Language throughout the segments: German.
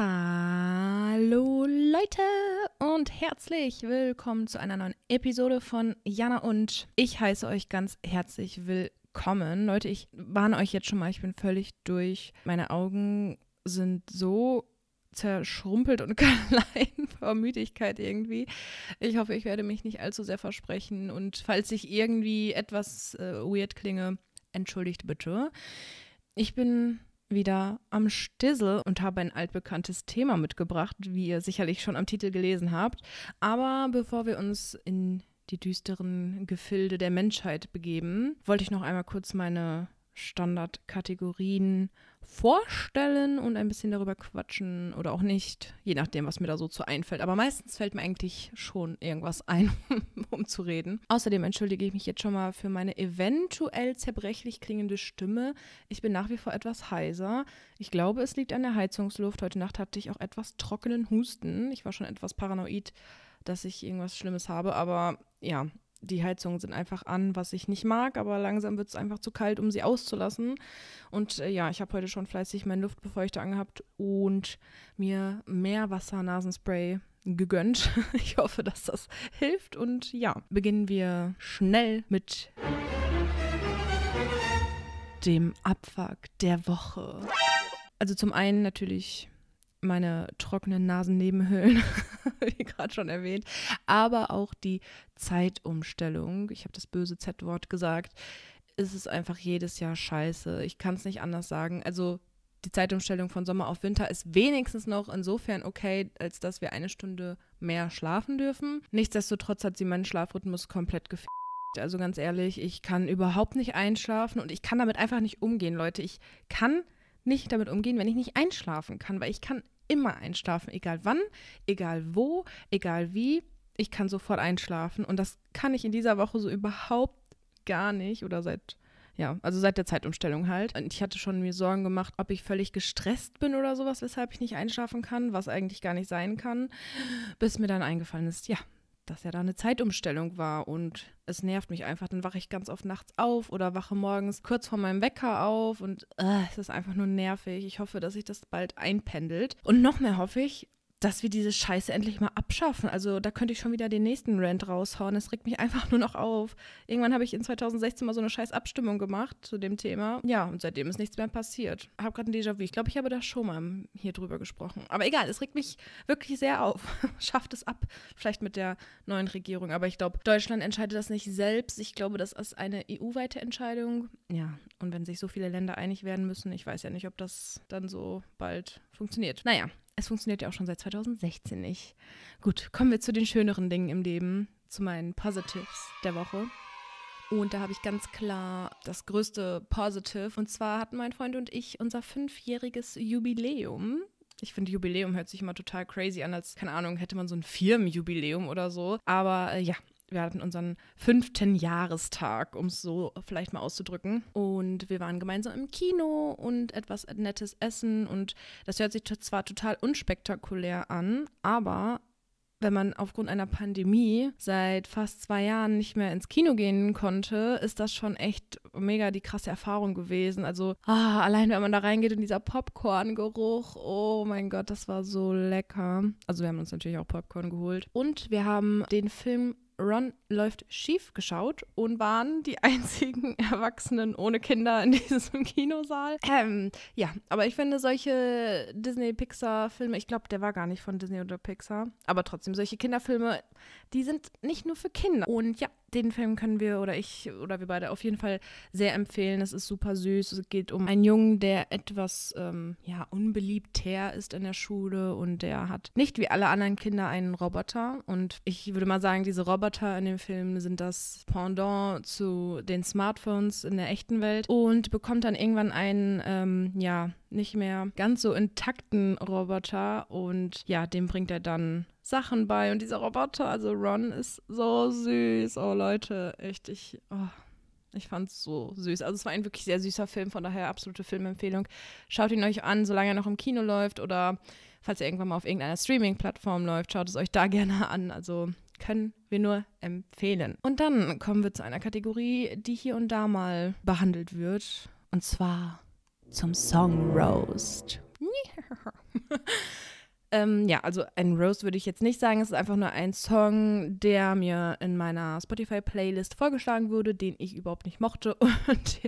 Hallo Leute und herzlich willkommen zu einer neuen Episode von Jana und ich heiße euch ganz herzlich willkommen. Leute, ich warne euch jetzt schon mal, ich bin völlig durch. Meine Augen sind so zerschrumpelt und klein vor Müdigkeit irgendwie. Ich hoffe, ich werde mich nicht allzu sehr versprechen und falls ich irgendwie etwas äh, weird klinge, entschuldigt bitte. Ich bin wieder am Stissel und habe ein altbekanntes Thema mitgebracht, wie ihr sicherlich schon am Titel gelesen habt. Aber bevor wir uns in die düsteren Gefilde der Menschheit begeben, wollte ich noch einmal kurz meine Standardkategorien vorstellen und ein bisschen darüber quatschen oder auch nicht, je nachdem, was mir da so zu einfällt. Aber meistens fällt mir eigentlich schon irgendwas ein, um zu reden. Außerdem entschuldige ich mich jetzt schon mal für meine eventuell zerbrechlich klingende Stimme. Ich bin nach wie vor etwas heiser. Ich glaube, es liegt an der Heizungsluft. Heute Nacht hatte ich auch etwas trockenen Husten. Ich war schon etwas paranoid, dass ich irgendwas Schlimmes habe, aber ja, die Heizungen sind einfach an, was ich nicht mag, aber langsam wird es einfach zu kalt, um sie auszulassen. Und äh, ja, ich habe heute schon fleißig meinen Luftbefeuchter angehabt und mir mehr Wasser-Nasenspray gegönnt. Ich hoffe, dass das hilft. Und ja, beginnen wir schnell mit dem Abfuck der Woche. Also zum einen natürlich meine trockenen Nasennebenhöhlen, wie gerade schon erwähnt, aber auch die Zeitumstellung. Ich habe das böse Z-Wort gesagt. Es ist einfach jedes Jahr scheiße. Ich kann es nicht anders sagen. Also die Zeitumstellung von Sommer auf Winter ist wenigstens noch insofern okay, als dass wir eine Stunde mehr schlafen dürfen. Nichtsdestotrotz hat sie meinen Schlafrhythmus komplett gefickt. Also ganz ehrlich, ich kann überhaupt nicht einschlafen und ich kann damit einfach nicht umgehen, Leute. Ich kann nicht damit umgehen, wenn ich nicht einschlafen kann, weil ich kann immer einschlafen, egal wann, egal wo, egal wie. Ich kann sofort einschlafen und das kann ich in dieser Woche so überhaupt gar nicht oder seit ja, also seit der Zeitumstellung halt. Und ich hatte schon mir Sorgen gemacht, ob ich völlig gestresst bin oder sowas, weshalb ich nicht einschlafen kann, was eigentlich gar nicht sein kann, bis mir dann eingefallen ist, ja, dass ja da eine Zeitumstellung war und es nervt mich einfach. Dann wache ich ganz oft nachts auf oder wache morgens kurz vor meinem Wecker auf und äh, es ist einfach nur nervig. Ich hoffe, dass sich das bald einpendelt. Und noch mehr hoffe ich, dass wir diese Scheiße endlich mal abschaffen. Also da könnte ich schon wieder den nächsten Rant raushauen. Es regt mich einfach nur noch auf. Irgendwann habe ich in 2016 mal so eine scheiß Abstimmung gemacht zu dem Thema. Ja, und seitdem ist nichts mehr passiert. Habe gerade ein Déjà-vu. Ich glaube, ich habe da schon mal hier drüber gesprochen. Aber egal, es regt mich wirklich sehr auf. Schafft es ab. Vielleicht mit der neuen Regierung. Aber ich glaube, Deutschland entscheidet das nicht selbst. Ich glaube, das ist eine EU-weite Entscheidung. Ja, und wenn sich so viele Länder einig werden müssen, ich weiß ja nicht, ob das dann so bald funktioniert. Naja, es funktioniert ja auch schon seit 2016 nicht. Gut, kommen wir zu den schöneren Dingen im Leben, zu meinen Positives der Woche. Und da habe ich ganz klar das größte Positive. Und zwar hatten mein Freund und ich unser fünfjähriges Jubiläum. Ich finde, Jubiläum hört sich immer total crazy an, als, keine Ahnung, hätte man so ein Firmenjubiläum oder so. Aber äh, ja, wir hatten unseren fünften Jahrestag, um es so vielleicht mal auszudrücken. Und wir waren gemeinsam im Kino und etwas nettes Essen. Und das hört sich zwar total unspektakulär an, aber wenn man aufgrund einer Pandemie seit fast zwei Jahren nicht mehr ins Kino gehen konnte, ist das schon echt mega die krasse Erfahrung gewesen. Also ah, allein wenn man da reingeht und dieser Popcorn-Geruch, oh mein Gott, das war so lecker. Also wir haben uns natürlich auch Popcorn geholt. Und wir haben den Film Ron läuft schief geschaut und waren die einzigen Erwachsenen ohne Kinder in diesem Kinosaal. Ähm, ja, aber ich finde solche Disney-Pixar-Filme, ich glaube, der war gar nicht von Disney oder Pixar, aber trotzdem solche Kinderfilme, die sind nicht nur für Kinder. Und ja, den Film können wir oder ich oder wir beide auf jeden Fall sehr empfehlen. Es ist super süß. Es geht um einen Jungen, der etwas ähm, ja, unbeliebter ist in der Schule und der hat nicht wie alle anderen Kinder einen Roboter. Und ich würde mal sagen, diese Roboter in dem Film sind das Pendant zu den Smartphones in der echten Welt und bekommt dann irgendwann einen, ähm, ja, nicht mehr ganz so intakten Roboter und ja, dem bringt er dann Sachen bei. Und dieser Roboter, also Ron, ist so süß. Oh Leute, echt, ich, oh, ich fand's so süß. Also es war ein wirklich sehr süßer Film, von daher absolute Filmempfehlung. Schaut ihn euch an, solange er noch im Kino läuft oder falls er irgendwann mal auf irgendeiner Streaming-Plattform läuft, schaut es euch da gerne an. Also können wir nur empfehlen. Und dann kommen wir zu einer Kategorie, die hier und da mal behandelt wird. Und zwar zum Song Roast. Ähm, ja, also ein Roast würde ich jetzt nicht sagen. Es ist einfach nur ein Song, der mir in meiner Spotify-Playlist vorgeschlagen wurde, den ich überhaupt nicht mochte. Und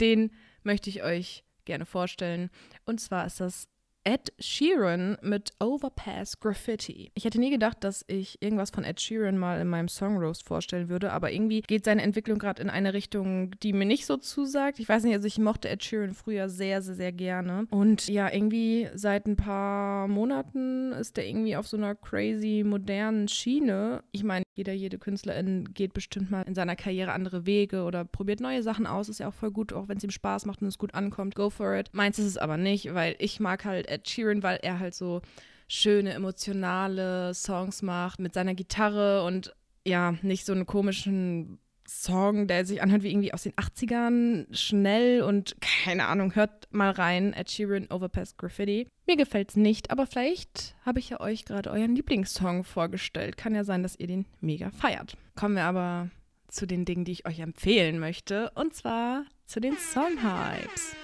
den möchte ich euch gerne vorstellen. Und zwar ist das Ed Sheeran mit Overpass Graffiti. Ich hätte nie gedacht, dass ich irgendwas von Ed Sheeran mal in meinem Song Roast vorstellen würde, aber irgendwie geht seine Entwicklung gerade in eine Richtung, die mir nicht so zusagt. Ich weiß nicht, also ich mochte Ed Sheeran früher sehr, sehr, sehr gerne. Und ja, irgendwie seit ein paar Monaten ist er irgendwie auf so einer crazy modernen Schiene. Ich meine, jeder, jede Künstlerin geht bestimmt mal in seiner Karriere andere Wege oder probiert neue Sachen aus. Ist ja auch voll gut, auch wenn es ihm Spaß macht und es gut ankommt. Go for it. Meins ist es aber nicht, weil ich mag halt Ed Ed Sheeran, weil er halt so schöne, emotionale Songs macht mit seiner Gitarre und ja, nicht so einen komischen Song, der sich anhört wie irgendwie aus den 80ern, schnell und keine Ahnung, hört mal rein, Ed Sheeran, Overpass Graffiti. Mir gefällt's nicht, aber vielleicht habe ich ja euch gerade euren Lieblingssong vorgestellt. Kann ja sein, dass ihr den mega feiert. Kommen wir aber zu den Dingen, die ich euch empfehlen möchte, und zwar zu den Songhypes.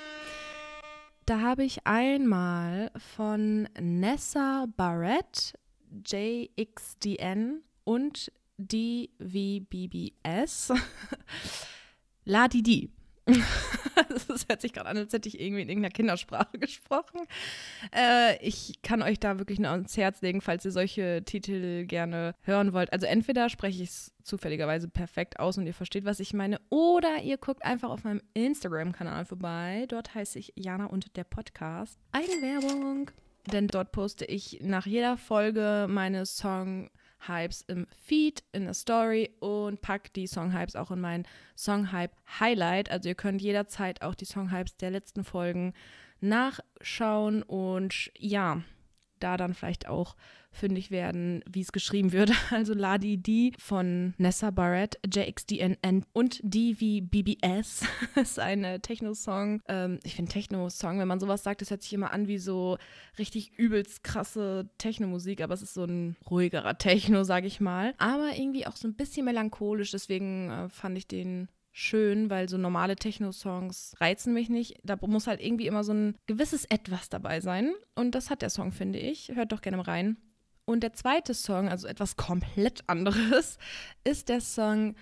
Da habe ich einmal von Nessa Barrett, JXDN und DVBBS La Didi. das hört sich gerade an, als hätte ich irgendwie in irgendeiner Kindersprache gesprochen. Äh, ich kann euch da wirklich nur ans Herz legen, falls ihr solche Titel gerne hören wollt. Also entweder spreche ich es zufälligerweise perfekt aus und ihr versteht, was ich meine, oder ihr guckt einfach auf meinem Instagram-Kanal vorbei. Dort heiße ich Jana und der Podcast. Eigenwerbung. Denn dort poste ich nach jeder Folge meine Song- Hypes im Feed, in der Story und pack die Song-Hypes auch in mein Song-Hype-Highlight. Also ihr könnt jederzeit auch die Song-Hypes der letzten Folgen nachschauen und ja, da dann vielleicht auch fündig werden, wie es geschrieben wird. Also Ladi D von Nessa Barrett, JXDNN und D wie BBS ist ein Techno-Song. Ähm, ich finde Techno-Song, wenn man sowas sagt, das hört sich immer an wie so richtig übelst krasse Techno-Musik, aber es ist so ein ruhigerer Techno, sage ich mal. Aber irgendwie auch so ein bisschen melancholisch, deswegen äh, fand ich den schön, weil so normale Techno-Songs reizen mich nicht. Da muss halt irgendwie immer so ein gewisses Etwas dabei sein. Und das hat der Song, finde ich. Hört doch gerne mal rein. Und der zweite Song, also etwas komplett anderes, ist der Song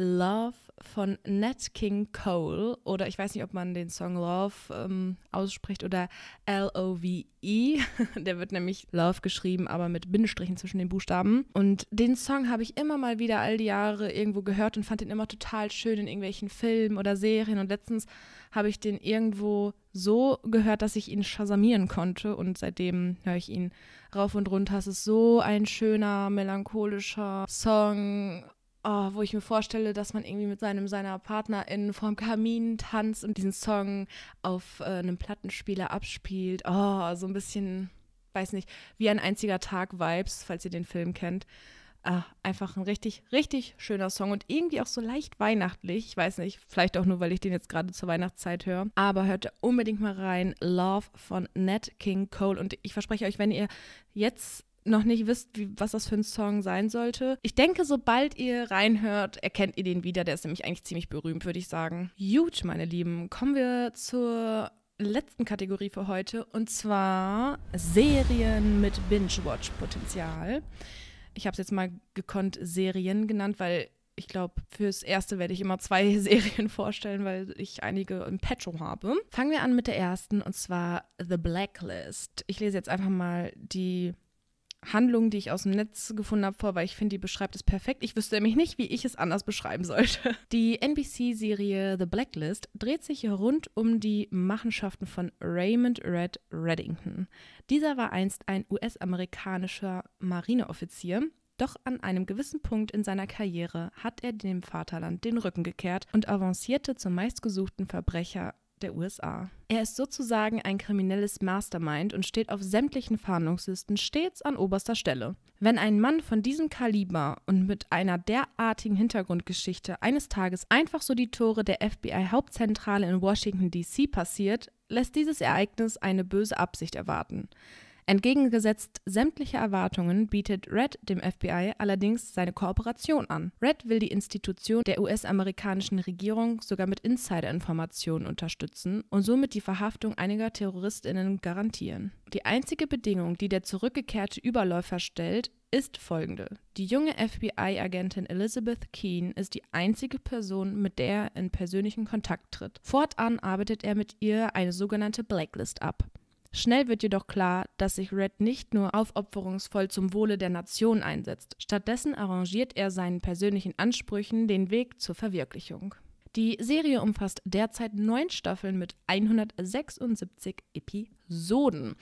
Love von Nat King Cole oder ich weiß nicht, ob man den Song Love ähm, ausspricht oder L-O-V-E. Der wird nämlich Love geschrieben, aber mit Bindestrichen zwischen den Buchstaben. Und den Song habe ich immer mal wieder all die Jahre irgendwo gehört und fand ihn immer total schön in irgendwelchen Filmen oder Serien. Und letztens habe ich den irgendwo so gehört, dass ich ihn schasamieren konnte und seitdem höre ich ihn rauf und runter. Es ist so ein schöner, melancholischer Song oh, wo ich mir vorstelle, dass man irgendwie mit seinem seiner Partnerin vorm Kamin tanzt und diesen Song auf äh, einem Plattenspieler abspielt. Oh, so ein bisschen, weiß nicht, wie ein einziger Tag Vibes, falls ihr den Film kennt. Ah, einfach ein richtig, richtig schöner Song und irgendwie auch so leicht weihnachtlich. Ich weiß nicht, vielleicht auch nur, weil ich den jetzt gerade zur Weihnachtszeit höre. Aber hört unbedingt mal rein. Love von Nat King Cole. Und ich verspreche euch, wenn ihr jetzt noch nicht wisst, wie, was das für ein Song sein sollte. Ich denke, sobald ihr reinhört, erkennt ihr den wieder. Der ist nämlich eigentlich ziemlich berühmt, würde ich sagen. Huge, meine Lieben. Kommen wir zur letzten Kategorie für heute und zwar Serien mit Binge-Watch-Potenzial. Ich habe es jetzt mal gekonnt Serien genannt, weil ich glaube, fürs erste werde ich immer zwei Serien vorstellen, weil ich einige im Petro habe. Fangen wir an mit der ersten und zwar The Blacklist. Ich lese jetzt einfach mal die Handlung, die ich aus dem Netz gefunden habe, vor, weil ich finde, die beschreibt es perfekt. Ich wüsste nämlich nicht, wie ich es anders beschreiben sollte. Die NBC-Serie The Blacklist dreht sich rund um die Machenschaften von Raymond Red Reddington. Dieser war einst ein US-amerikanischer Marineoffizier, doch an einem gewissen Punkt in seiner Karriere hat er dem Vaterland den Rücken gekehrt und avancierte zum meistgesuchten Verbrecher der USA. Er ist sozusagen ein kriminelles Mastermind und steht auf sämtlichen Fahndungslisten stets an oberster Stelle. Wenn ein Mann von diesem Kaliber und mit einer derartigen Hintergrundgeschichte eines Tages einfach so die Tore der FBI-Hauptzentrale in Washington, D.C. passiert, lässt dieses Ereignis eine böse Absicht erwarten. Entgegengesetzt sämtliche Erwartungen bietet Red dem FBI allerdings seine Kooperation an. Red will die Institution der US-amerikanischen Regierung sogar mit Insider-Informationen unterstützen und somit die Verhaftung einiger Terroristinnen garantieren. Die einzige Bedingung, die der zurückgekehrte Überläufer stellt, ist folgende. Die junge FBI-Agentin Elizabeth Keene ist die einzige Person, mit der er in persönlichen Kontakt tritt. Fortan arbeitet er mit ihr eine sogenannte Blacklist ab. Schnell wird jedoch klar, dass sich Red nicht nur aufopferungsvoll zum Wohle der Nation einsetzt. Stattdessen arrangiert er seinen persönlichen Ansprüchen den Weg zur Verwirklichung. Die Serie umfasst derzeit neun Staffeln mit 176 Episoden.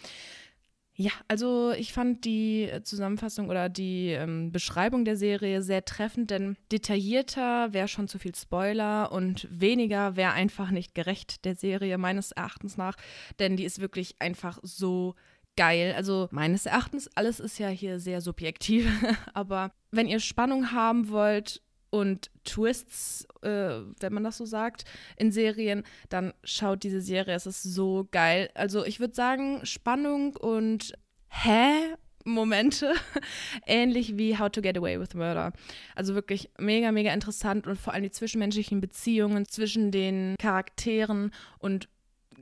Ja, also ich fand die Zusammenfassung oder die ähm, Beschreibung der Serie sehr treffend, denn detaillierter wäre schon zu viel Spoiler und weniger wäre einfach nicht gerecht der Serie meines Erachtens nach, denn die ist wirklich einfach so geil. Also meines Erachtens, alles ist ja hier sehr subjektiv, aber wenn ihr Spannung haben wollt, und Twists, äh, wenn man das so sagt, in Serien, dann schaut diese Serie. Es ist so geil. Also ich würde sagen, Spannung und Hä? Momente, ähnlich wie How to Get Away with Murder. Also wirklich mega, mega interessant und vor allem die zwischenmenschlichen Beziehungen zwischen den Charakteren und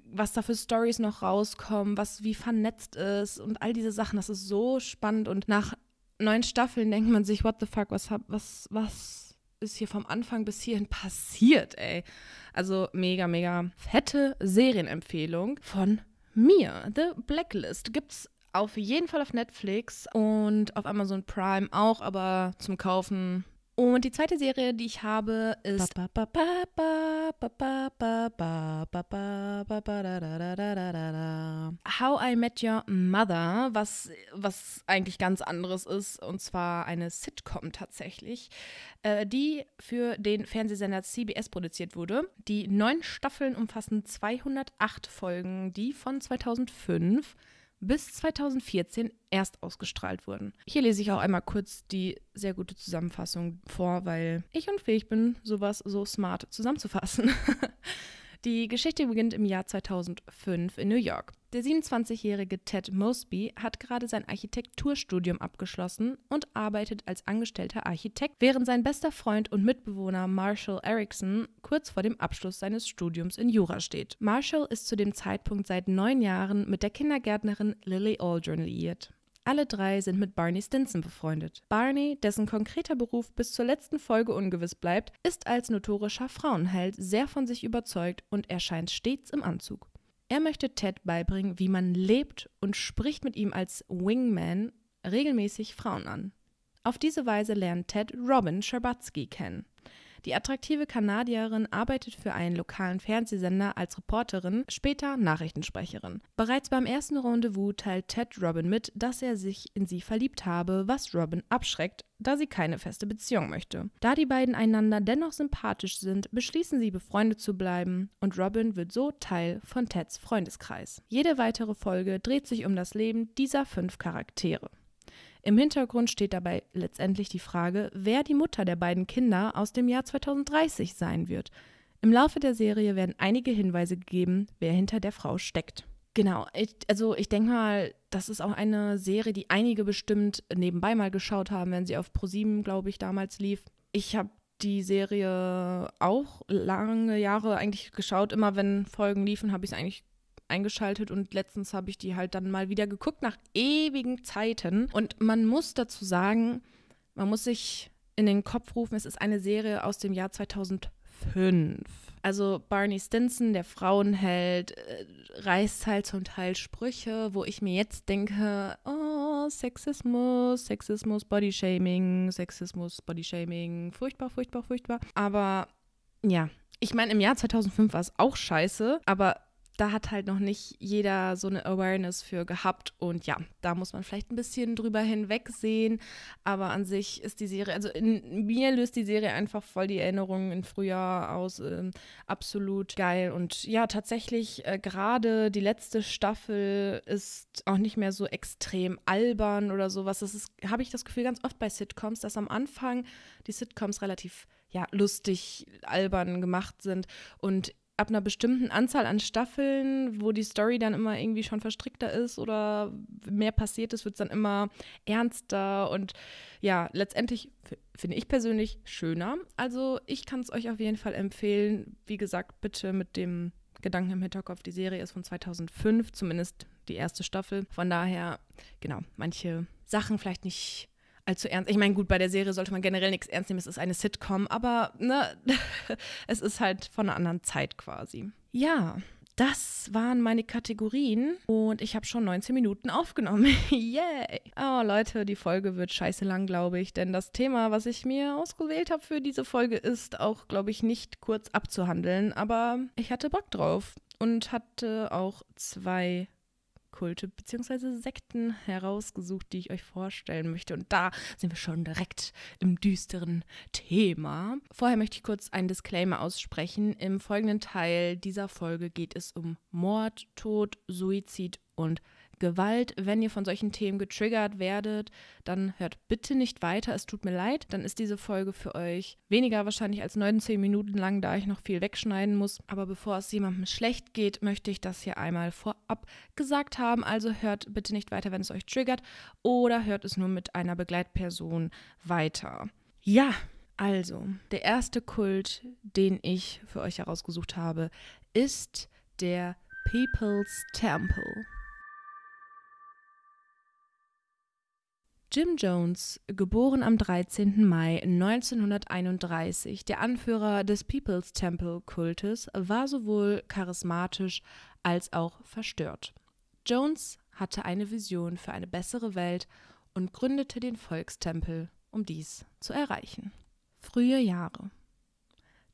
was da für Stories noch rauskommen, was wie vernetzt ist und all diese Sachen. Das ist so spannend und nach neun Staffeln denkt man sich, what the fuck, was, was, was ist hier vom Anfang bis hierhin passiert, ey? Also mega, mega fette Serienempfehlung von mir. The Blacklist gibt's auf jeden Fall auf Netflix und auf Amazon Prime auch, aber zum Kaufen und die zweite Serie, die ich habe, ist How I Met Your Mother, was, was eigentlich ganz anderes ist, und zwar eine Sitcom tatsächlich, äh, die für den Fernsehsender CBS produziert wurde. Die neun Staffeln umfassen 208 Folgen, die von 2005 bis 2014 erst ausgestrahlt wurden. Hier lese ich auch einmal kurz die sehr gute Zusammenfassung vor, weil ich unfähig bin, sowas so smart zusammenzufassen. Die Geschichte beginnt im Jahr 2005 in New York. Der 27-jährige Ted Mosby hat gerade sein Architekturstudium abgeschlossen und arbeitet als angestellter Architekt, während sein bester Freund und Mitbewohner Marshall Erickson kurz vor dem Abschluss seines Studiums in Jura steht. Marshall ist zu dem Zeitpunkt seit neun Jahren mit der Kindergärtnerin Lily Aldrin liiert. Alle drei sind mit Barney Stinson befreundet. Barney, dessen konkreter Beruf bis zur letzten Folge ungewiss bleibt, ist als notorischer Frauenheld sehr von sich überzeugt und erscheint stets im Anzug. Er möchte Ted beibringen, wie man lebt und spricht mit ihm als Wingman regelmäßig Frauen an. Auf diese Weise lernt Ted Robin Scherbatsky kennen. Die attraktive Kanadierin arbeitet für einen lokalen Fernsehsender als Reporterin, später Nachrichtensprecherin. Bereits beim ersten Rendezvous teilt Ted Robin mit, dass er sich in sie verliebt habe, was Robin abschreckt, da sie keine feste Beziehung möchte. Da die beiden einander dennoch sympathisch sind, beschließen sie befreundet zu bleiben und Robin wird so Teil von Teds Freundeskreis. Jede weitere Folge dreht sich um das Leben dieser fünf Charaktere. Im Hintergrund steht dabei letztendlich die Frage, wer die Mutter der beiden Kinder aus dem Jahr 2030 sein wird. Im Laufe der Serie werden einige Hinweise gegeben, wer hinter der Frau steckt. Genau, ich, also ich denke mal, das ist auch eine Serie, die einige bestimmt nebenbei mal geschaut haben, wenn sie auf ProSieben, glaube ich, damals lief. Ich habe die Serie auch lange Jahre eigentlich geschaut. Immer wenn Folgen liefen, habe ich es eigentlich eingeschaltet und letztens habe ich die halt dann mal wieder geguckt nach ewigen Zeiten. Und man muss dazu sagen, man muss sich in den Kopf rufen, es ist eine Serie aus dem Jahr 2005. Also Barney Stinson, der Frauenheld, äh, reißt halt zum Teil Sprüche, wo ich mir jetzt denke, oh, Sexismus, Sexismus, Bodyshaming, Sexismus, Bodyshaming, furchtbar, furchtbar, furchtbar. Aber ja, ich meine, im Jahr 2005 war es auch scheiße, aber da hat halt noch nicht jeder so eine Awareness für gehabt. Und ja, da muss man vielleicht ein bisschen drüber hinwegsehen. Aber an sich ist die Serie, also in mir löst die Serie einfach voll die Erinnerungen in Frühjahr aus. Äh, absolut geil. Und ja, tatsächlich, äh, gerade die letzte Staffel ist auch nicht mehr so extrem albern oder sowas. Das ist, habe ich das Gefühl, ganz oft bei Sitcoms, dass am Anfang die Sitcoms relativ ja, lustig, albern gemacht sind. Und ab einer bestimmten Anzahl an Staffeln, wo die Story dann immer irgendwie schon verstrickter ist oder mehr passiert ist, wird es dann immer ernster und ja, letztendlich finde ich persönlich schöner. Also ich kann es euch auf jeden Fall empfehlen. Wie gesagt, bitte mit dem Gedanken im Hinterkopf, die Serie ist von 2005, zumindest die erste Staffel. Von daher, genau, manche Sachen vielleicht nicht allzu ernst. Ich meine, gut, bei der Serie sollte man generell nichts ernst nehmen. Es ist eine Sitcom, aber ne, es ist halt von einer anderen Zeit quasi. Ja, das waren meine Kategorien und ich habe schon 19 Minuten aufgenommen. Yay! Oh Leute, die Folge wird scheiße lang, glaube ich, denn das Thema, was ich mir ausgewählt habe für diese Folge, ist auch, glaube ich, nicht kurz abzuhandeln, aber ich hatte Bock drauf und hatte auch zwei Kulte bzw. Sekten herausgesucht, die ich euch vorstellen möchte. Und da sind wir schon direkt im düsteren Thema. Vorher möchte ich kurz einen Disclaimer aussprechen. Im folgenden Teil dieser Folge geht es um Mord, Tod, Suizid und Gewalt. Wenn ihr von solchen Themen getriggert werdet, dann hört bitte nicht weiter. Es tut mir leid. Dann ist diese Folge für euch weniger wahrscheinlich als 19 Minuten lang, da ich noch viel wegschneiden muss. Aber bevor es jemandem schlecht geht, möchte ich das hier einmal vorab gesagt haben. Also hört bitte nicht weiter, wenn es euch triggert, oder hört es nur mit einer Begleitperson weiter. Ja, also, der erste Kult, den ich für euch herausgesucht habe, ist der People's Temple. Jim Jones, geboren am 13. Mai 1931, der Anführer des People's Temple Kultes, war sowohl charismatisch als auch verstört. Jones hatte eine Vision für eine bessere Welt und gründete den Volkstempel, um dies zu erreichen. Frühe Jahre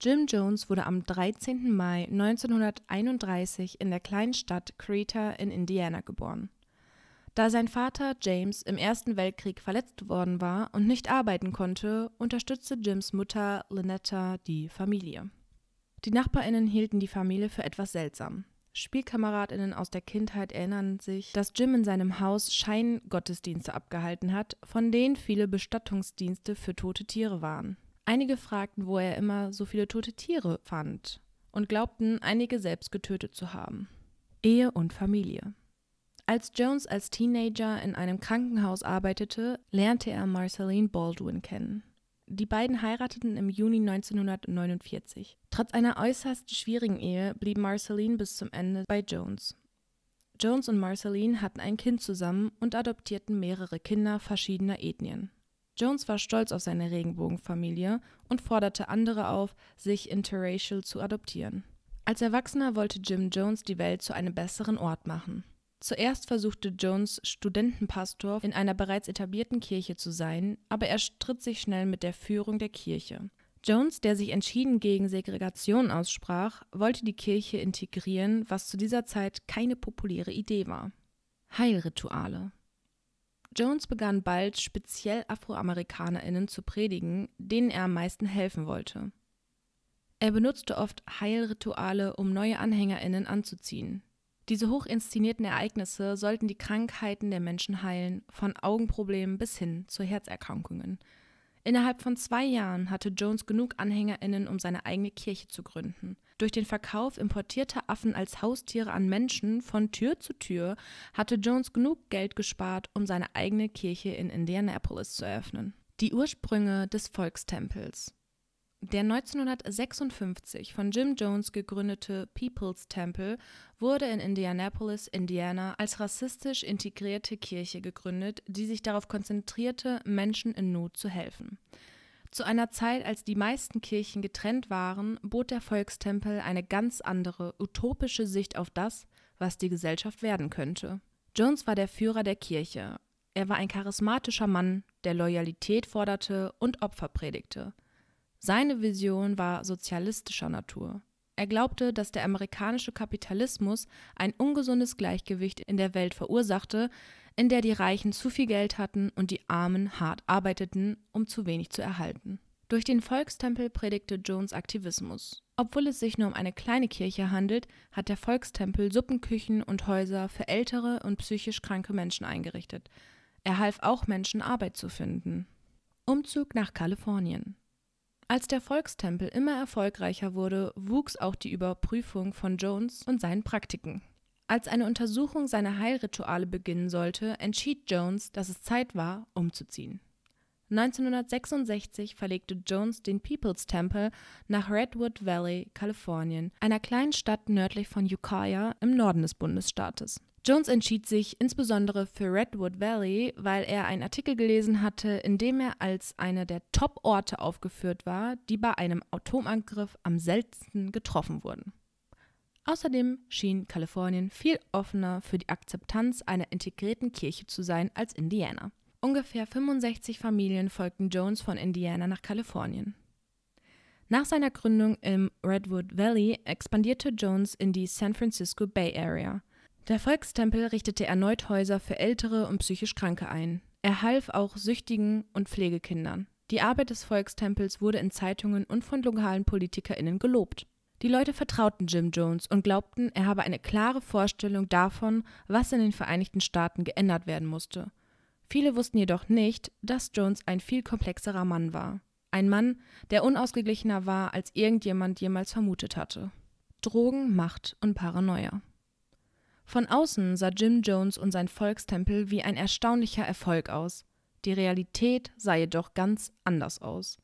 Jim Jones wurde am 13. Mai 1931 in der kleinen Stadt Creta in Indiana geboren. Da sein Vater James im Ersten Weltkrieg verletzt worden war und nicht arbeiten konnte, unterstützte Jims Mutter Lynetta die Familie. Die Nachbarinnen hielten die Familie für etwas seltsam. Spielkameradinnen aus der Kindheit erinnern sich, dass Jim in seinem Haus Scheingottesdienste abgehalten hat, von denen viele Bestattungsdienste für tote Tiere waren. Einige fragten, wo er immer so viele tote Tiere fand und glaubten, einige selbst getötet zu haben. Ehe und Familie. Als Jones als Teenager in einem Krankenhaus arbeitete, lernte er Marceline Baldwin kennen. Die beiden heirateten im Juni 1949. Trotz einer äußerst schwierigen Ehe blieb Marceline bis zum Ende bei Jones. Jones und Marceline hatten ein Kind zusammen und adoptierten mehrere Kinder verschiedener Ethnien. Jones war stolz auf seine Regenbogenfamilie und forderte andere auf, sich interracial zu adoptieren. Als Erwachsener wollte Jim Jones die Welt zu einem besseren Ort machen. Zuerst versuchte Jones, Studentenpastor in einer bereits etablierten Kirche zu sein, aber er stritt sich schnell mit der Führung der Kirche. Jones, der sich entschieden gegen Segregation aussprach, wollte die Kirche integrieren, was zu dieser Zeit keine populäre Idee war. Heilrituale. Jones begann bald speziell Afroamerikanerinnen zu predigen, denen er am meisten helfen wollte. Er benutzte oft Heilrituale, um neue Anhängerinnen anzuziehen. Diese hochinszenierten Ereignisse sollten die Krankheiten der Menschen heilen, von Augenproblemen bis hin zu Herzerkrankungen. Innerhalb von zwei Jahren hatte Jones genug AnhängerInnen, um seine eigene Kirche zu gründen. Durch den Verkauf importierter Affen als Haustiere an Menschen von Tür zu Tür hatte Jones genug Geld gespart, um seine eigene Kirche in Indianapolis zu eröffnen. Die Ursprünge des Volkstempels. Der 1956 von Jim Jones gegründete People's Temple wurde in Indianapolis, Indiana, als rassistisch integrierte Kirche gegründet, die sich darauf konzentrierte, Menschen in Not zu helfen. Zu einer Zeit, als die meisten Kirchen getrennt waren, bot der Volkstempel eine ganz andere, utopische Sicht auf das, was die Gesellschaft werden könnte. Jones war der Führer der Kirche. Er war ein charismatischer Mann, der Loyalität forderte und Opfer predigte. Seine Vision war sozialistischer Natur. Er glaubte, dass der amerikanische Kapitalismus ein ungesundes Gleichgewicht in der Welt verursachte, in der die Reichen zu viel Geld hatten und die Armen hart arbeiteten, um zu wenig zu erhalten. Durch den Volkstempel predigte Jones Aktivismus. Obwohl es sich nur um eine kleine Kirche handelt, hat der Volkstempel Suppenküchen und Häuser für ältere und psychisch kranke Menschen eingerichtet. Er half auch Menschen Arbeit zu finden. Umzug nach Kalifornien. Als der Volkstempel immer erfolgreicher wurde, wuchs auch die Überprüfung von Jones und seinen Praktiken. Als eine Untersuchung seiner Heilrituale beginnen sollte, entschied Jones, dass es Zeit war, umzuziehen. 1966 verlegte Jones den People's Temple nach Redwood Valley, Kalifornien, einer kleinen Stadt nördlich von Ukiah im Norden des Bundesstaates. Jones entschied sich insbesondere für Redwood Valley, weil er einen Artikel gelesen hatte, in dem er als einer der Top-Orte aufgeführt war, die bei einem Atomangriff am seltensten getroffen wurden. Außerdem schien Kalifornien viel offener für die Akzeptanz einer integrierten Kirche zu sein als Indiana. Ungefähr 65 Familien folgten Jones von Indiana nach Kalifornien. Nach seiner Gründung im Redwood Valley expandierte Jones in die San Francisco Bay Area. Der Volkstempel richtete erneut Häuser für ältere und psychisch Kranke ein. Er half auch Süchtigen und Pflegekindern. Die Arbeit des Volkstempels wurde in Zeitungen und von lokalen PolitikerInnen gelobt. Die Leute vertrauten Jim Jones und glaubten, er habe eine klare Vorstellung davon, was in den Vereinigten Staaten geändert werden musste. Viele wussten jedoch nicht, dass Jones ein viel komplexerer Mann war. Ein Mann, der unausgeglichener war, als irgendjemand jemals vermutet hatte. Drogen, Macht und Paranoia. Von außen sah Jim Jones und sein Volkstempel wie ein erstaunlicher Erfolg aus. Die Realität sah jedoch ganz anders aus.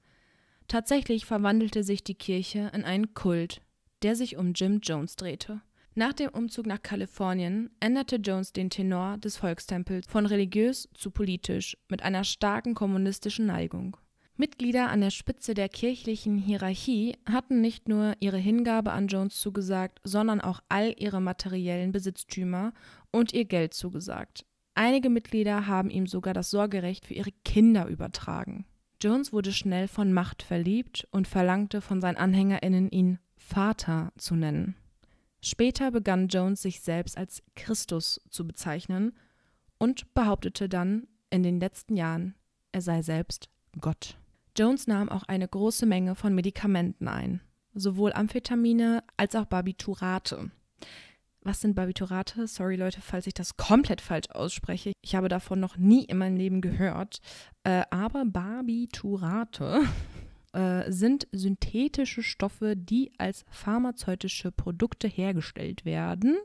Tatsächlich verwandelte sich die Kirche in einen Kult, der sich um Jim Jones drehte. Nach dem Umzug nach Kalifornien änderte Jones den Tenor des Volkstempels von religiös zu politisch mit einer starken kommunistischen Neigung. Mitglieder an der Spitze der kirchlichen Hierarchie hatten nicht nur ihre Hingabe an Jones zugesagt, sondern auch all ihre materiellen Besitztümer und ihr Geld zugesagt. Einige Mitglieder haben ihm sogar das Sorgerecht für ihre Kinder übertragen. Jones wurde schnell von Macht verliebt und verlangte von seinen Anhängerinnen, ihn Vater zu nennen. Später begann Jones sich selbst als Christus zu bezeichnen und behauptete dann in den letzten Jahren, er sei selbst Gott. Jones nahm auch eine große Menge von Medikamenten ein, sowohl Amphetamine als auch Barbiturate. Was sind Barbiturate? Sorry Leute, falls ich das komplett falsch ausspreche. Ich habe davon noch nie in meinem Leben gehört. Äh, aber Barbiturate äh, sind synthetische Stoffe, die als pharmazeutische Produkte hergestellt werden.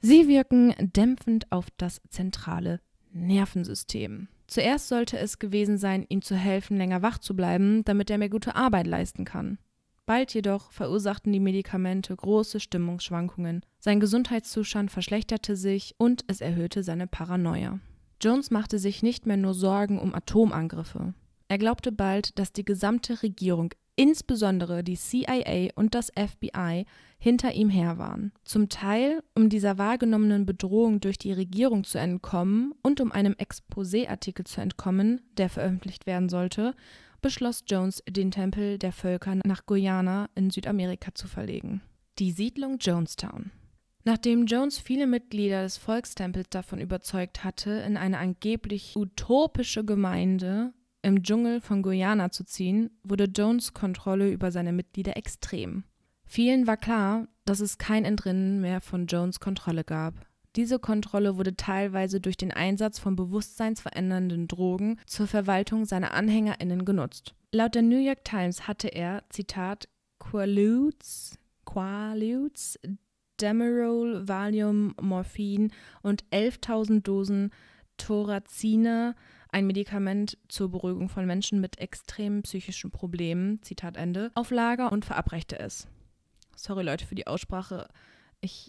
Sie wirken dämpfend auf das zentrale Nervensystem. Zuerst sollte es gewesen sein, ihm zu helfen, länger wach zu bleiben, damit er mehr gute Arbeit leisten kann. Bald jedoch verursachten die Medikamente große Stimmungsschwankungen. Sein Gesundheitszustand verschlechterte sich und es erhöhte seine Paranoia. Jones machte sich nicht mehr nur Sorgen um Atomangriffe. Er glaubte bald, dass die gesamte Regierung, insbesondere die CIA und das FBI, hinter ihm her waren. Zum Teil, um dieser wahrgenommenen Bedrohung durch die Regierung zu entkommen und um einem Exposé-Artikel zu entkommen, der veröffentlicht werden sollte, beschloss Jones, den Tempel der Völker nach Guyana in Südamerika zu verlegen. Die Siedlung Jonestown. Nachdem Jones viele Mitglieder des Volkstempels davon überzeugt hatte, in eine angeblich utopische Gemeinde im Dschungel von Guyana zu ziehen, wurde Jones Kontrolle über seine Mitglieder extrem. Vielen war klar, dass es kein Entrinnen mehr von Jones Kontrolle gab. Diese Kontrolle wurde teilweise durch den Einsatz von bewusstseinsverändernden Drogen zur Verwaltung seiner AnhängerInnen genutzt. Laut der New York Times hatte er, Zitat, Quaaludes, Quaaludes, Demerol, Valium, Morphin und 11.000 Dosen Thorazine ein Medikament zur Beruhigung von Menschen mit extremen psychischen Problemen, Zitat Ende, auf Lager und verabreichte es. Sorry Leute für die Aussprache. Ich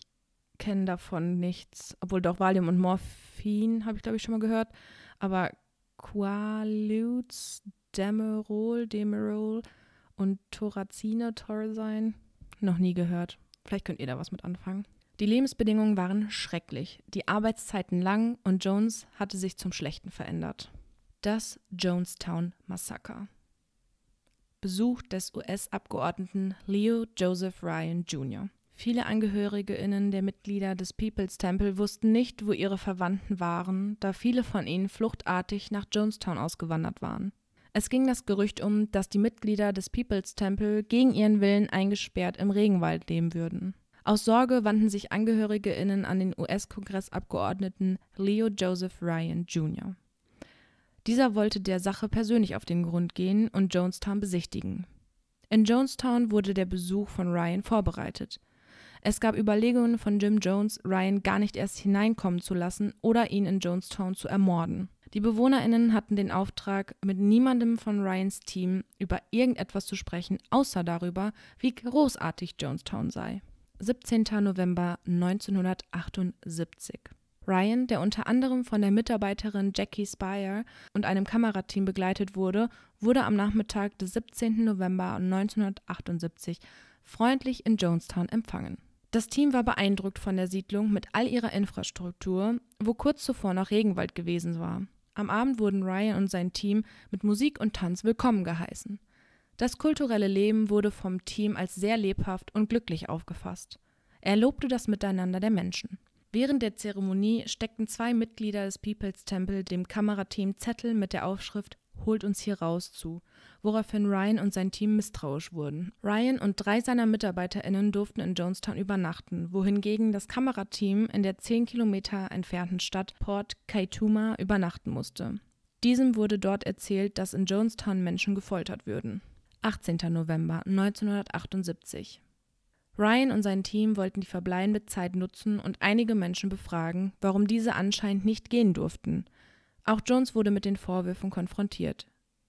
kenne davon nichts. Obwohl doch Valium und Morphin habe ich glaube ich schon mal gehört. Aber Quaaludes, Demerol, Demerol und Thorazine, Thorazine noch nie gehört. Vielleicht könnt ihr da was mit anfangen. Die Lebensbedingungen waren schrecklich, die Arbeitszeiten lang und Jones hatte sich zum Schlechten verändert. Das Jonestown Massaker. Besuch des US-Abgeordneten Leo Joseph Ryan Jr. Viele AngehörigInnen der Mitglieder des People's Temple wussten nicht, wo ihre Verwandten waren, da viele von ihnen fluchtartig nach Jonestown ausgewandert waren. Es ging das Gerücht um, dass die Mitglieder des People's Temple gegen ihren Willen eingesperrt im Regenwald leben würden. Aus Sorge wandten sich AngehörigInnen an den US-Kongressabgeordneten Leo Joseph Ryan Jr. Dieser wollte der Sache persönlich auf den Grund gehen und Jonestown besichtigen. In Jonestown wurde der Besuch von Ryan vorbereitet. Es gab Überlegungen von Jim Jones, Ryan gar nicht erst hineinkommen zu lassen oder ihn in Jonestown zu ermorden. Die BewohnerInnen hatten den Auftrag, mit niemandem von Ryans Team über irgendetwas zu sprechen, außer darüber, wie großartig Jonestown sei. 17. November 1978. Ryan, der unter anderem von der Mitarbeiterin Jackie Spire und einem Kamerateam begleitet wurde, wurde am Nachmittag des 17. November 1978 freundlich in Jonestown empfangen. Das Team war beeindruckt von der Siedlung mit all ihrer Infrastruktur, wo kurz zuvor noch Regenwald gewesen war. Am Abend wurden Ryan und sein Team mit Musik und Tanz willkommen geheißen. Das kulturelle Leben wurde vom Team als sehr lebhaft und glücklich aufgefasst. Er lobte das Miteinander der Menschen. Während der Zeremonie steckten zwei Mitglieder des People's Temple dem Kamerateam Zettel mit der Aufschrift Holt uns hier raus zu, woraufhin Ryan und sein Team misstrauisch wurden. Ryan und drei seiner MitarbeiterInnen durften in Jonestown übernachten, wohingegen das Kamerateam in der zehn Kilometer entfernten Stadt Port Kaituma übernachten musste. Diesem wurde dort erzählt, dass in Jonestown Menschen gefoltert würden. 18. November 1978 Ryan und sein Team wollten die verbleibende Zeit nutzen und einige Menschen befragen, warum diese anscheinend nicht gehen durften. Auch Jones wurde mit den Vorwürfen konfrontiert.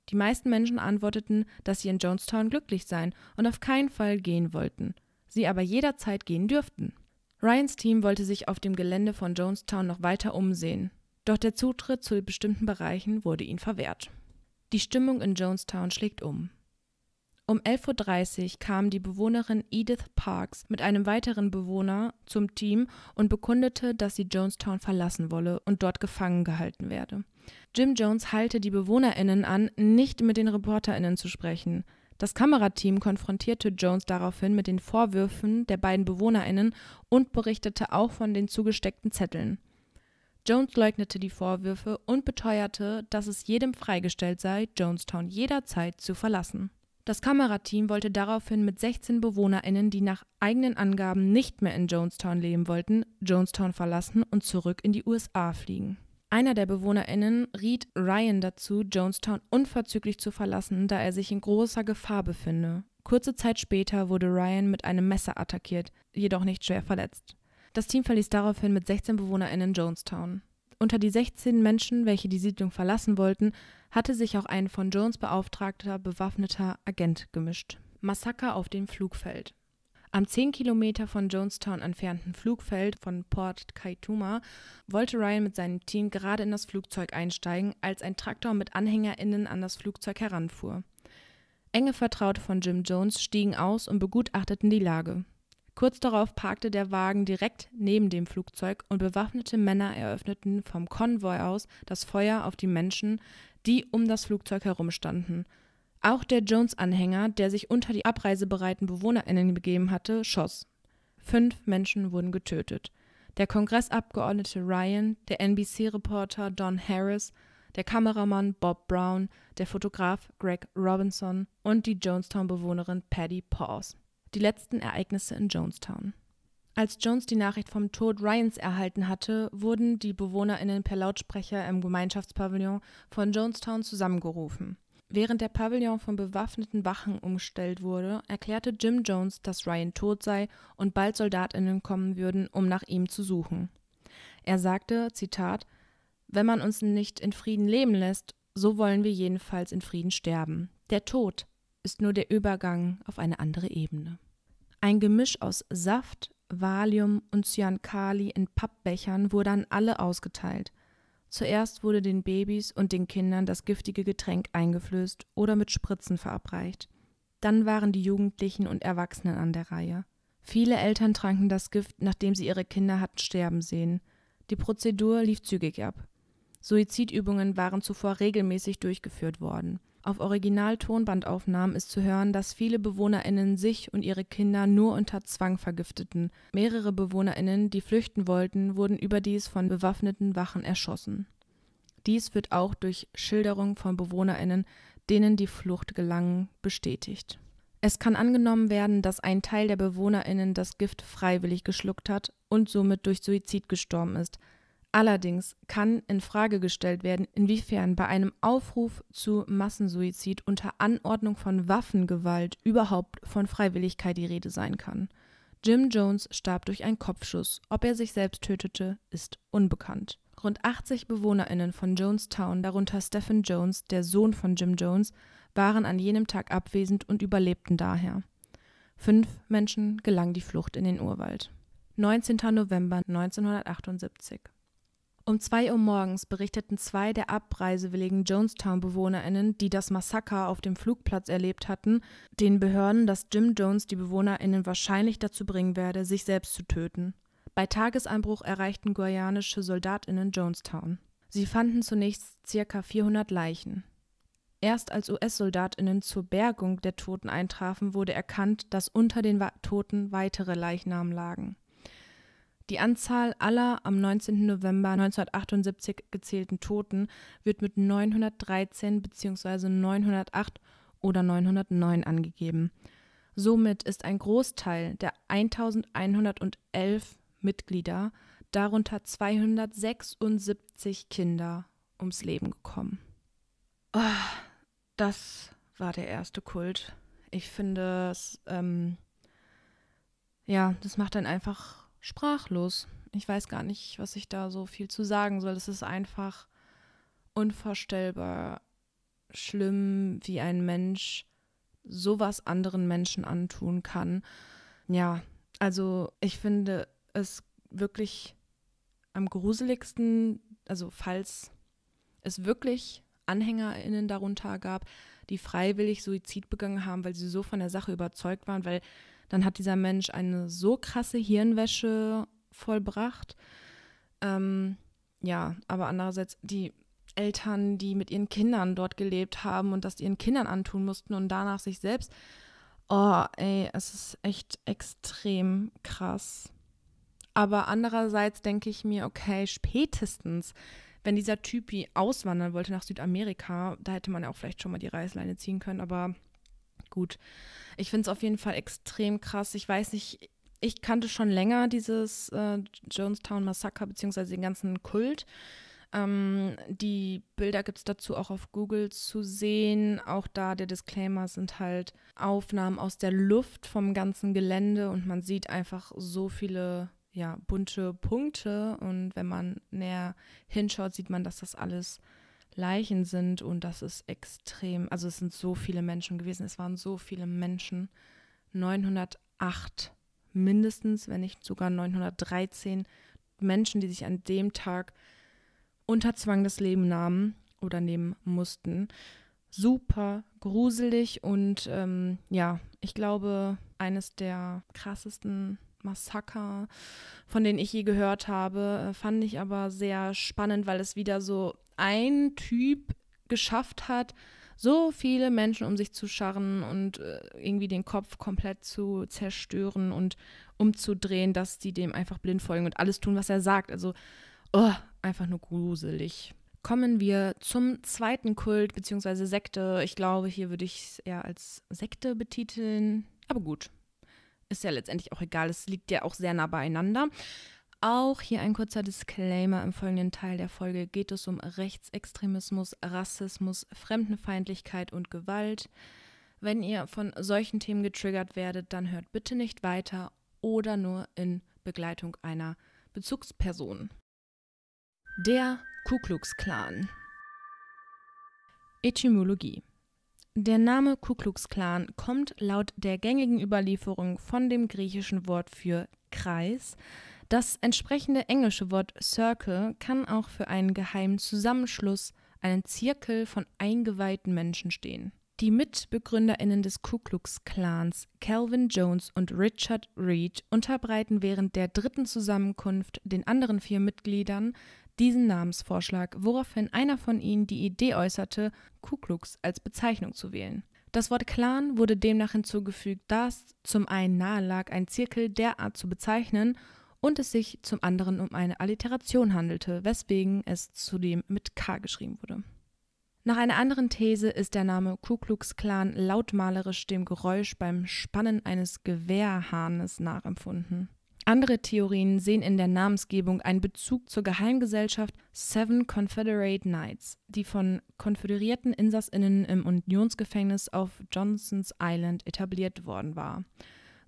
Die meisten Menschen antworteten, dass sie in Jonestown glücklich seien und auf keinen Fall gehen wollten, sie aber jederzeit gehen dürften. Ryans Team wollte sich auf dem Gelände von Jonestown noch weiter umsehen, doch der Zutritt zu bestimmten Bereichen wurde ihnen verwehrt. Die Stimmung in Jonestown schlägt um. Um 11.30 Uhr kam die Bewohnerin Edith Parks mit einem weiteren Bewohner zum Team und bekundete, dass sie Jonestown verlassen wolle und dort gefangen gehalten werde. Jim Jones halte die BewohnerInnen an, nicht mit den ReporterInnen zu sprechen. Das Kamerateam konfrontierte Jones daraufhin mit den Vorwürfen der beiden BewohnerInnen und berichtete auch von den zugesteckten Zetteln. Jones leugnete die Vorwürfe und beteuerte, dass es jedem freigestellt sei, Jonestown jederzeit zu verlassen. Das Kamerateam wollte daraufhin mit 16 BewohnerInnen, die nach eigenen Angaben nicht mehr in Jonestown leben wollten, Jonestown verlassen und zurück in die USA fliegen. Einer der BewohnerInnen riet Ryan dazu, Jonestown unverzüglich zu verlassen, da er sich in großer Gefahr befinde. Kurze Zeit später wurde Ryan mit einem Messer attackiert, jedoch nicht schwer verletzt. Das Team verließ daraufhin mit 16 BewohnerInnen Jonestown. Unter die 16 Menschen, welche die Siedlung verlassen wollten, hatte sich auch ein von Jones beauftragter bewaffneter Agent gemischt. Massaker auf dem Flugfeld. Am 10 Kilometer von Jonestown entfernten Flugfeld von Port Kaituma wollte Ryan mit seinem Team gerade in das Flugzeug einsteigen, als ein Traktor mit AnhängerInnen an das Flugzeug heranfuhr. Enge Vertraute von Jim Jones stiegen aus und begutachteten die Lage. Kurz darauf parkte der Wagen direkt neben dem Flugzeug und bewaffnete Männer eröffneten vom Konvoi aus das Feuer auf die Menschen, die um das Flugzeug herumstanden. Auch der Jones-Anhänger, der sich unter die abreisebereiten BewohnerInnen begeben hatte, schoss. Fünf Menschen wurden getötet. Der Kongressabgeordnete Ryan, der NBC-Reporter Don Harris, der Kameramann Bob Brown, der Fotograf Greg Robinson und die Jonestown-Bewohnerin Patty Paws die letzten Ereignisse in Jonestown. Als Jones die Nachricht vom Tod Ryans erhalten hatte, wurden die BewohnerInnen per Lautsprecher im Gemeinschaftspavillon von Jonestown zusammengerufen. Während der Pavillon von bewaffneten Wachen umgestellt wurde, erklärte Jim Jones, dass Ryan tot sei und bald SoldatInnen kommen würden, um nach ihm zu suchen. Er sagte, Zitat, wenn man uns nicht in Frieden leben lässt, so wollen wir jedenfalls in Frieden sterben. Der Tod, ist nur der Übergang auf eine andere Ebene. Ein Gemisch aus Saft, Valium und Cyankali in Pappbechern wurde an alle ausgeteilt. Zuerst wurde den Babys und den Kindern das giftige Getränk eingeflößt oder mit Spritzen verabreicht. Dann waren die Jugendlichen und Erwachsenen an der Reihe. Viele Eltern tranken das Gift, nachdem sie ihre Kinder hatten sterben sehen. Die Prozedur lief zügig ab. Suizidübungen waren zuvor regelmäßig durchgeführt worden. Auf Original-Tonbandaufnahmen ist zu hören, dass viele BewohnerInnen sich und ihre Kinder nur unter Zwang vergifteten. Mehrere BewohnerInnen, die flüchten wollten, wurden überdies von bewaffneten Wachen erschossen. Dies wird auch durch Schilderung von BewohnerInnen, denen die Flucht gelang, bestätigt. Es kann angenommen werden, dass ein Teil der BewohnerInnen das Gift freiwillig geschluckt hat und somit durch Suizid gestorben ist. Allerdings kann in Frage gestellt werden, inwiefern bei einem Aufruf zu Massensuizid unter Anordnung von Waffengewalt überhaupt von Freiwilligkeit die Rede sein kann. Jim Jones starb durch einen Kopfschuss. Ob er sich selbst tötete, ist unbekannt. Rund 80 BewohnerInnen von Jonestown, darunter Stephen Jones, der Sohn von Jim Jones, waren an jenem Tag abwesend und überlebten daher. Fünf Menschen gelang die Flucht in den Urwald. 19. November 1978 um zwei Uhr morgens berichteten zwei der abreisewilligen Jonestown-BewohnerInnen, die das Massaker auf dem Flugplatz erlebt hatten, den Behörden, dass Jim Jones die BewohnerInnen wahrscheinlich dazu bringen werde, sich selbst zu töten. Bei Tagesanbruch erreichten guayanische SoldatInnen Jonestown. Sie fanden zunächst ca. 400 Leichen. Erst als US-SoldatInnen zur Bergung der Toten eintrafen, wurde erkannt, dass unter den Toten weitere Leichnamen lagen. Die Anzahl aller am 19. November 1978 gezählten Toten wird mit 913 bzw. 908 oder 909 angegeben. Somit ist ein Großteil der 1111 Mitglieder, darunter 276 Kinder, ums Leben gekommen. Oh, das war der erste Kult. Ich finde es, ähm, ja, das macht dann einfach sprachlos. Ich weiß gar nicht, was ich da so viel zu sagen soll. Es ist einfach unvorstellbar schlimm, wie ein Mensch sowas anderen Menschen antun kann. Ja, also ich finde es wirklich am gruseligsten, also falls es wirklich AnhängerInnen darunter gab, die freiwillig Suizid begangen haben, weil sie so von der Sache überzeugt waren, weil dann hat dieser Mensch eine so krasse Hirnwäsche vollbracht. Ähm, ja, aber andererseits die Eltern, die mit ihren Kindern dort gelebt haben und das ihren Kindern antun mussten und danach sich selbst. Oh, ey, es ist echt extrem krass. Aber andererseits denke ich mir, okay, spätestens, wenn dieser Typi auswandern wollte nach Südamerika, da hätte man ja auch vielleicht schon mal die Reißleine ziehen können, aber gut. Ich finde es auf jeden Fall extrem krass. Ich weiß nicht, ich kannte schon länger dieses äh, Jonestown Massaker beziehungsweise den ganzen Kult. Ähm, die Bilder gibt es dazu auch auf Google zu sehen. Auch da der Disclaimer sind halt Aufnahmen aus der Luft vom ganzen Gelände und man sieht einfach so viele ja, bunte Punkte. Und wenn man näher hinschaut, sieht man, dass das alles Leichen sind und das ist extrem, also es sind so viele Menschen gewesen, es waren so viele Menschen, 908 mindestens, wenn nicht sogar 913 Menschen, die sich an dem Tag unter Zwang das Leben nahmen oder nehmen mussten. Super gruselig und ähm, ja, ich glaube, eines der krassesten Massaker, von denen ich je gehört habe, äh, fand ich aber sehr spannend, weil es wieder so ein Typ geschafft hat, so viele Menschen um sich zu scharren und äh, irgendwie den Kopf komplett zu zerstören und umzudrehen, dass die dem einfach blind folgen und alles tun, was er sagt. Also, oh, einfach nur gruselig. Kommen wir zum zweiten Kult bzw. Sekte. Ich glaube, hier würde ich es eher als Sekte betiteln. Aber gut, ist ja letztendlich auch egal. Es liegt ja auch sehr nah beieinander. Auch hier ein kurzer Disclaimer. Im folgenden Teil der Folge geht es um Rechtsextremismus, Rassismus, Fremdenfeindlichkeit und Gewalt. Wenn ihr von solchen Themen getriggert werdet, dann hört bitte nicht weiter oder nur in Begleitung einer Bezugsperson. Der Ku Klux Klan. Etymologie. Der Name Ku Klux Klan kommt laut der gängigen Überlieferung von dem griechischen Wort für Kreis, das entsprechende englische Wort Circle kann auch für einen geheimen Zusammenschluss, einen Zirkel von eingeweihten Menschen stehen. Die MitbegründerInnen des Ku Klux Klans, Calvin Jones und Richard Reed, unterbreiten während der dritten Zusammenkunft den anderen vier Mitgliedern diesen Namensvorschlag, woraufhin einer von ihnen die Idee äußerte, Ku Klux als Bezeichnung zu wählen. Das Wort Clan wurde demnach hinzugefügt, da es zum einen nahe lag, einen Zirkel derart zu bezeichnen und es sich zum anderen um eine Alliteration handelte, weswegen es zudem mit K geschrieben wurde. Nach einer anderen These ist der Name Ku Klux Klan lautmalerisch dem Geräusch beim Spannen eines Gewehrhahnes nachempfunden. Andere Theorien sehen in der Namensgebung einen Bezug zur Geheimgesellschaft Seven Confederate Knights, die von konföderierten Insassinnen im Unionsgefängnis auf Johnson's Island etabliert worden war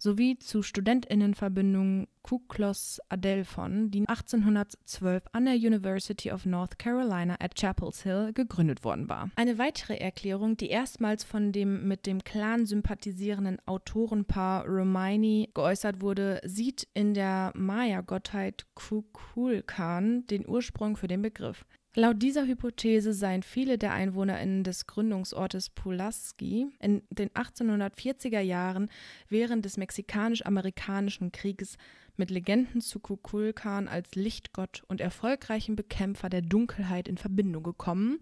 sowie zu Studentinnenverbindung Ku Klux Adelphon, die 1812 an der University of North Carolina at Chapels Hill gegründet worden war. Eine weitere Erklärung, die erstmals von dem mit dem Clan sympathisierenden Autorenpaar Romani geäußert wurde, sieht in der Maya-Gottheit Kukulkan den Ursprung für den Begriff. Laut dieser Hypothese seien viele der EinwohnerInnen des Gründungsortes Pulaski in den 1840er Jahren während des Mexikanisch-Amerikanischen Krieges mit Legenden zu Kukulkan als Lichtgott und erfolgreichem Bekämpfer der Dunkelheit in Verbindung gekommen,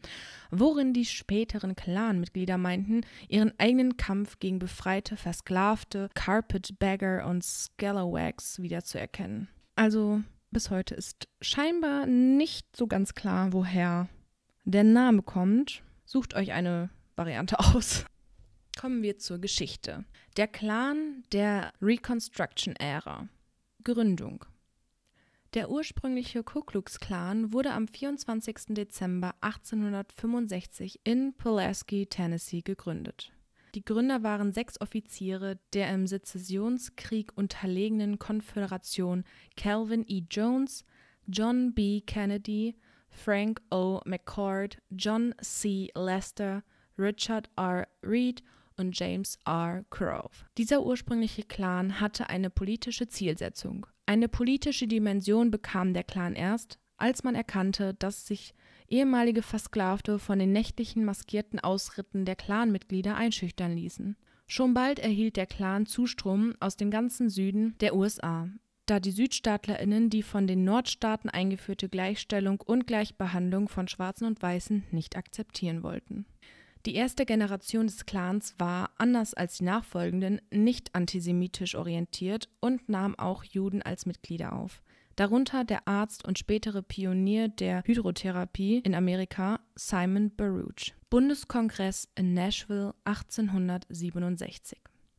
worin die späteren Clanmitglieder meinten, ihren eigenen Kampf gegen befreite, versklavte Carpetbagger und Scalawags wiederzuerkennen. Also bis heute ist scheinbar nicht so ganz klar, woher der Name kommt. Sucht euch eine Variante aus. Kommen wir zur Geschichte. Der Clan der Reconstruction-Ära. Gründung. Der ursprüngliche Ku Klux Klan wurde am 24. Dezember 1865 in Pulaski, Tennessee gegründet. Die Gründer waren sechs Offiziere der im Sezessionskrieg unterlegenen Konföderation Calvin E. Jones, John B. Kennedy, Frank O. McCord, John C. Lester, Richard R. Reed und James R. Crowe. Dieser ursprüngliche Clan hatte eine politische Zielsetzung. Eine politische Dimension bekam der Clan erst, als man erkannte, dass sich ehemalige Versklavte von den nächtlichen maskierten Ausritten der Clanmitglieder einschüchtern ließen. Schon bald erhielt der Clan Zustrom aus dem ganzen Süden der USA, da die SüdstaatlerInnen die von den Nordstaaten eingeführte Gleichstellung und Gleichbehandlung von Schwarzen und Weißen nicht akzeptieren wollten. Die erste Generation des Clans war, anders als die nachfolgenden, nicht antisemitisch orientiert und nahm auch Juden als Mitglieder auf darunter der Arzt und spätere Pionier der Hydrotherapie in Amerika Simon Baruch. Bundeskongress in Nashville 1867.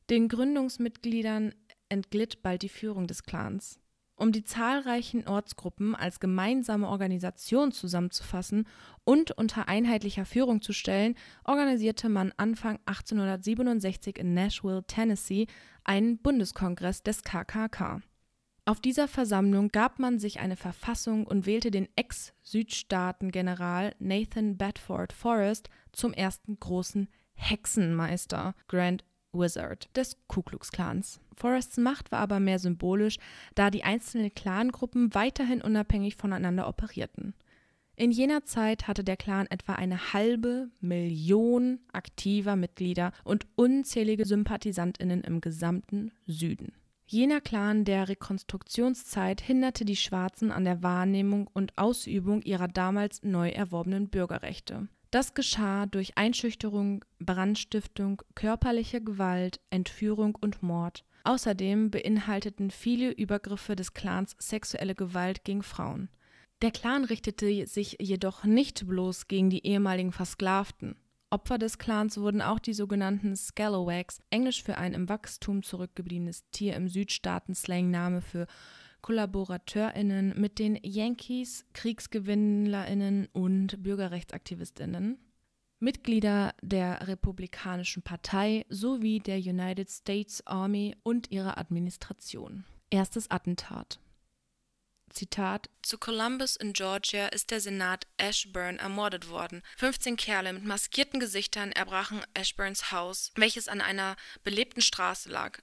Den Gründungsmitgliedern entglitt bald die Führung des Clans. Um die zahlreichen Ortsgruppen als gemeinsame Organisation zusammenzufassen und unter einheitlicher Führung zu stellen, organisierte man Anfang 1867 in Nashville, Tennessee, einen Bundeskongress des KKK. Auf dieser Versammlung gab man sich eine Verfassung und wählte den Ex-Südstaaten-General Nathan Bedford Forrest zum ersten großen Hexenmeister (Grand Wizard) des Ku Klux Klans. Forrests Macht war aber mehr symbolisch, da die einzelnen Clangruppen weiterhin unabhängig voneinander operierten. In jener Zeit hatte der Clan etwa eine halbe Million aktiver Mitglieder und unzählige Sympathisantinnen im gesamten Süden Jener Clan der Rekonstruktionszeit hinderte die Schwarzen an der Wahrnehmung und Ausübung ihrer damals neu erworbenen Bürgerrechte. Das geschah durch Einschüchterung, Brandstiftung, körperliche Gewalt, Entführung und Mord. Außerdem beinhalteten viele Übergriffe des Clans sexuelle Gewalt gegen Frauen. Der Clan richtete sich jedoch nicht bloß gegen die ehemaligen Versklavten. Opfer des Clans wurden auch die sogenannten Scalawags, englisch für ein im Wachstum zurückgebliebenes Tier im Südstaaten-Slang-Name für KollaborateurInnen mit den Yankees, KriegsgewinnlerInnen und BürgerrechtsaktivistInnen, Mitglieder der Republikanischen Partei sowie der United States Army und ihrer Administration. Erstes Attentat Zitat, zu Columbus in Georgia ist der Senat Ashburn ermordet worden. 15 Kerle mit maskierten Gesichtern erbrachen Ashburns Haus, welches an einer belebten Straße lag,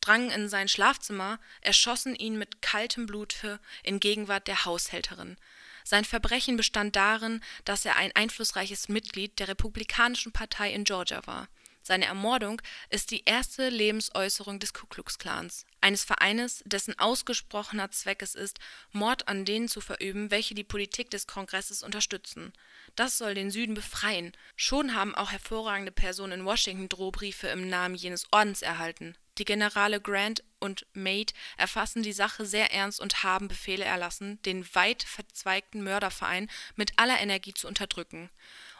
drangen in sein Schlafzimmer, erschossen ihn mit kaltem Blute in Gegenwart der Haushälterin. Sein Verbrechen bestand darin, dass er ein einflussreiches Mitglied der Republikanischen Partei in Georgia war seine Ermordung ist die erste Lebensäußerung des Ku Klux Klans, eines Vereines, dessen ausgesprochener Zweck es ist, Mord an denen zu verüben, welche die Politik des Kongresses unterstützen. Das soll den Süden befreien. Schon haben auch hervorragende Personen in Washington Drohbriefe im Namen jenes Ordens erhalten. Die Generale Grant und Meade erfassen die Sache sehr ernst und haben Befehle erlassen, den weit verzweigten Mörderverein mit aller Energie zu unterdrücken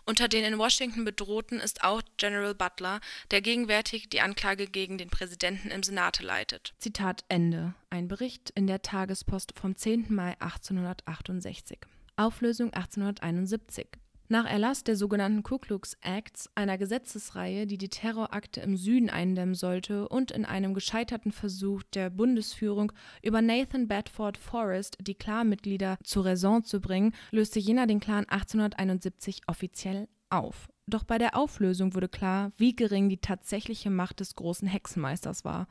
Unter den in Washington Bedrohten ist auch General Butler, der gegenwärtig die Anklage gegen den Präsidenten im Senate leitet. Zitat Ende. Ein Bericht in der Tagespost vom 10. Mai 1868. Auflösung 1871 nach Erlass der sogenannten Ku Klux Acts, einer Gesetzesreihe, die die Terrorakte im Süden eindämmen sollte, und in einem gescheiterten Versuch der Bundesführung, über Nathan Bedford Forrest die Klanmitglieder zur Raison zu bringen, löste jener den Klan 1871 offiziell auf. Doch bei der Auflösung wurde klar, wie gering die tatsächliche Macht des großen Hexenmeisters war.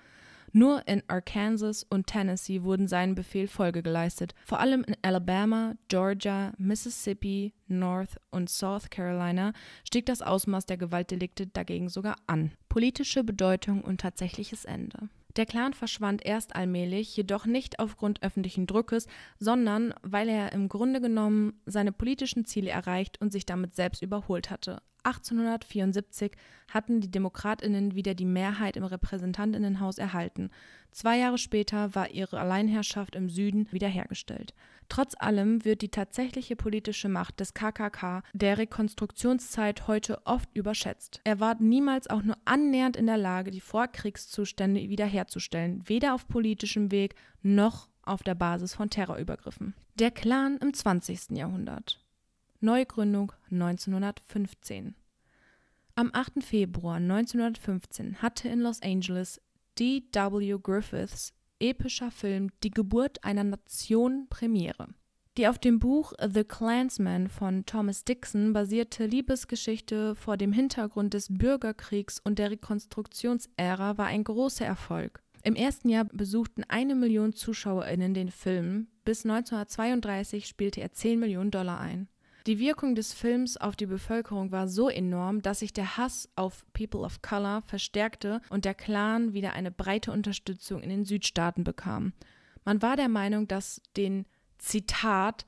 Nur in Arkansas und Tennessee wurden seinem Befehl Folge geleistet. Vor allem in Alabama, Georgia, Mississippi, North und South Carolina stieg das Ausmaß der Gewaltdelikte dagegen sogar an. Politische Bedeutung und tatsächliches Ende. Der Clan verschwand erst allmählich, jedoch nicht aufgrund öffentlichen Druckes, sondern weil er im Grunde genommen seine politischen Ziele erreicht und sich damit selbst überholt hatte. 1874 hatten die Demokratinnen wieder die Mehrheit im Repräsentantinnenhaus erhalten. Zwei Jahre später war ihre Alleinherrschaft im Süden wiederhergestellt. Trotz allem wird die tatsächliche politische Macht des KKK der Rekonstruktionszeit heute oft überschätzt. Er war niemals auch nur annähernd in der Lage, die Vorkriegszustände wiederherzustellen, weder auf politischem Weg noch auf der Basis von Terrorübergriffen. Der Clan im 20. Jahrhundert. Neugründung 1915. Am 8. Februar 1915 hatte in Los Angeles D. W. Griffiths epischer Film Die Geburt einer Nation Premiere. Die auf dem Buch The Clansman von Thomas Dixon basierte Liebesgeschichte vor dem Hintergrund des Bürgerkriegs und der Rekonstruktionsära war ein großer Erfolg. Im ersten Jahr besuchten eine Million ZuschauerInnen den Film, bis 1932 spielte er 10 Millionen Dollar ein. Die Wirkung des Films auf die Bevölkerung war so enorm, dass sich der Hass auf People of Color verstärkte und der Klan wieder eine breite Unterstützung in den Südstaaten bekam. Man war der Meinung, dass den Zitat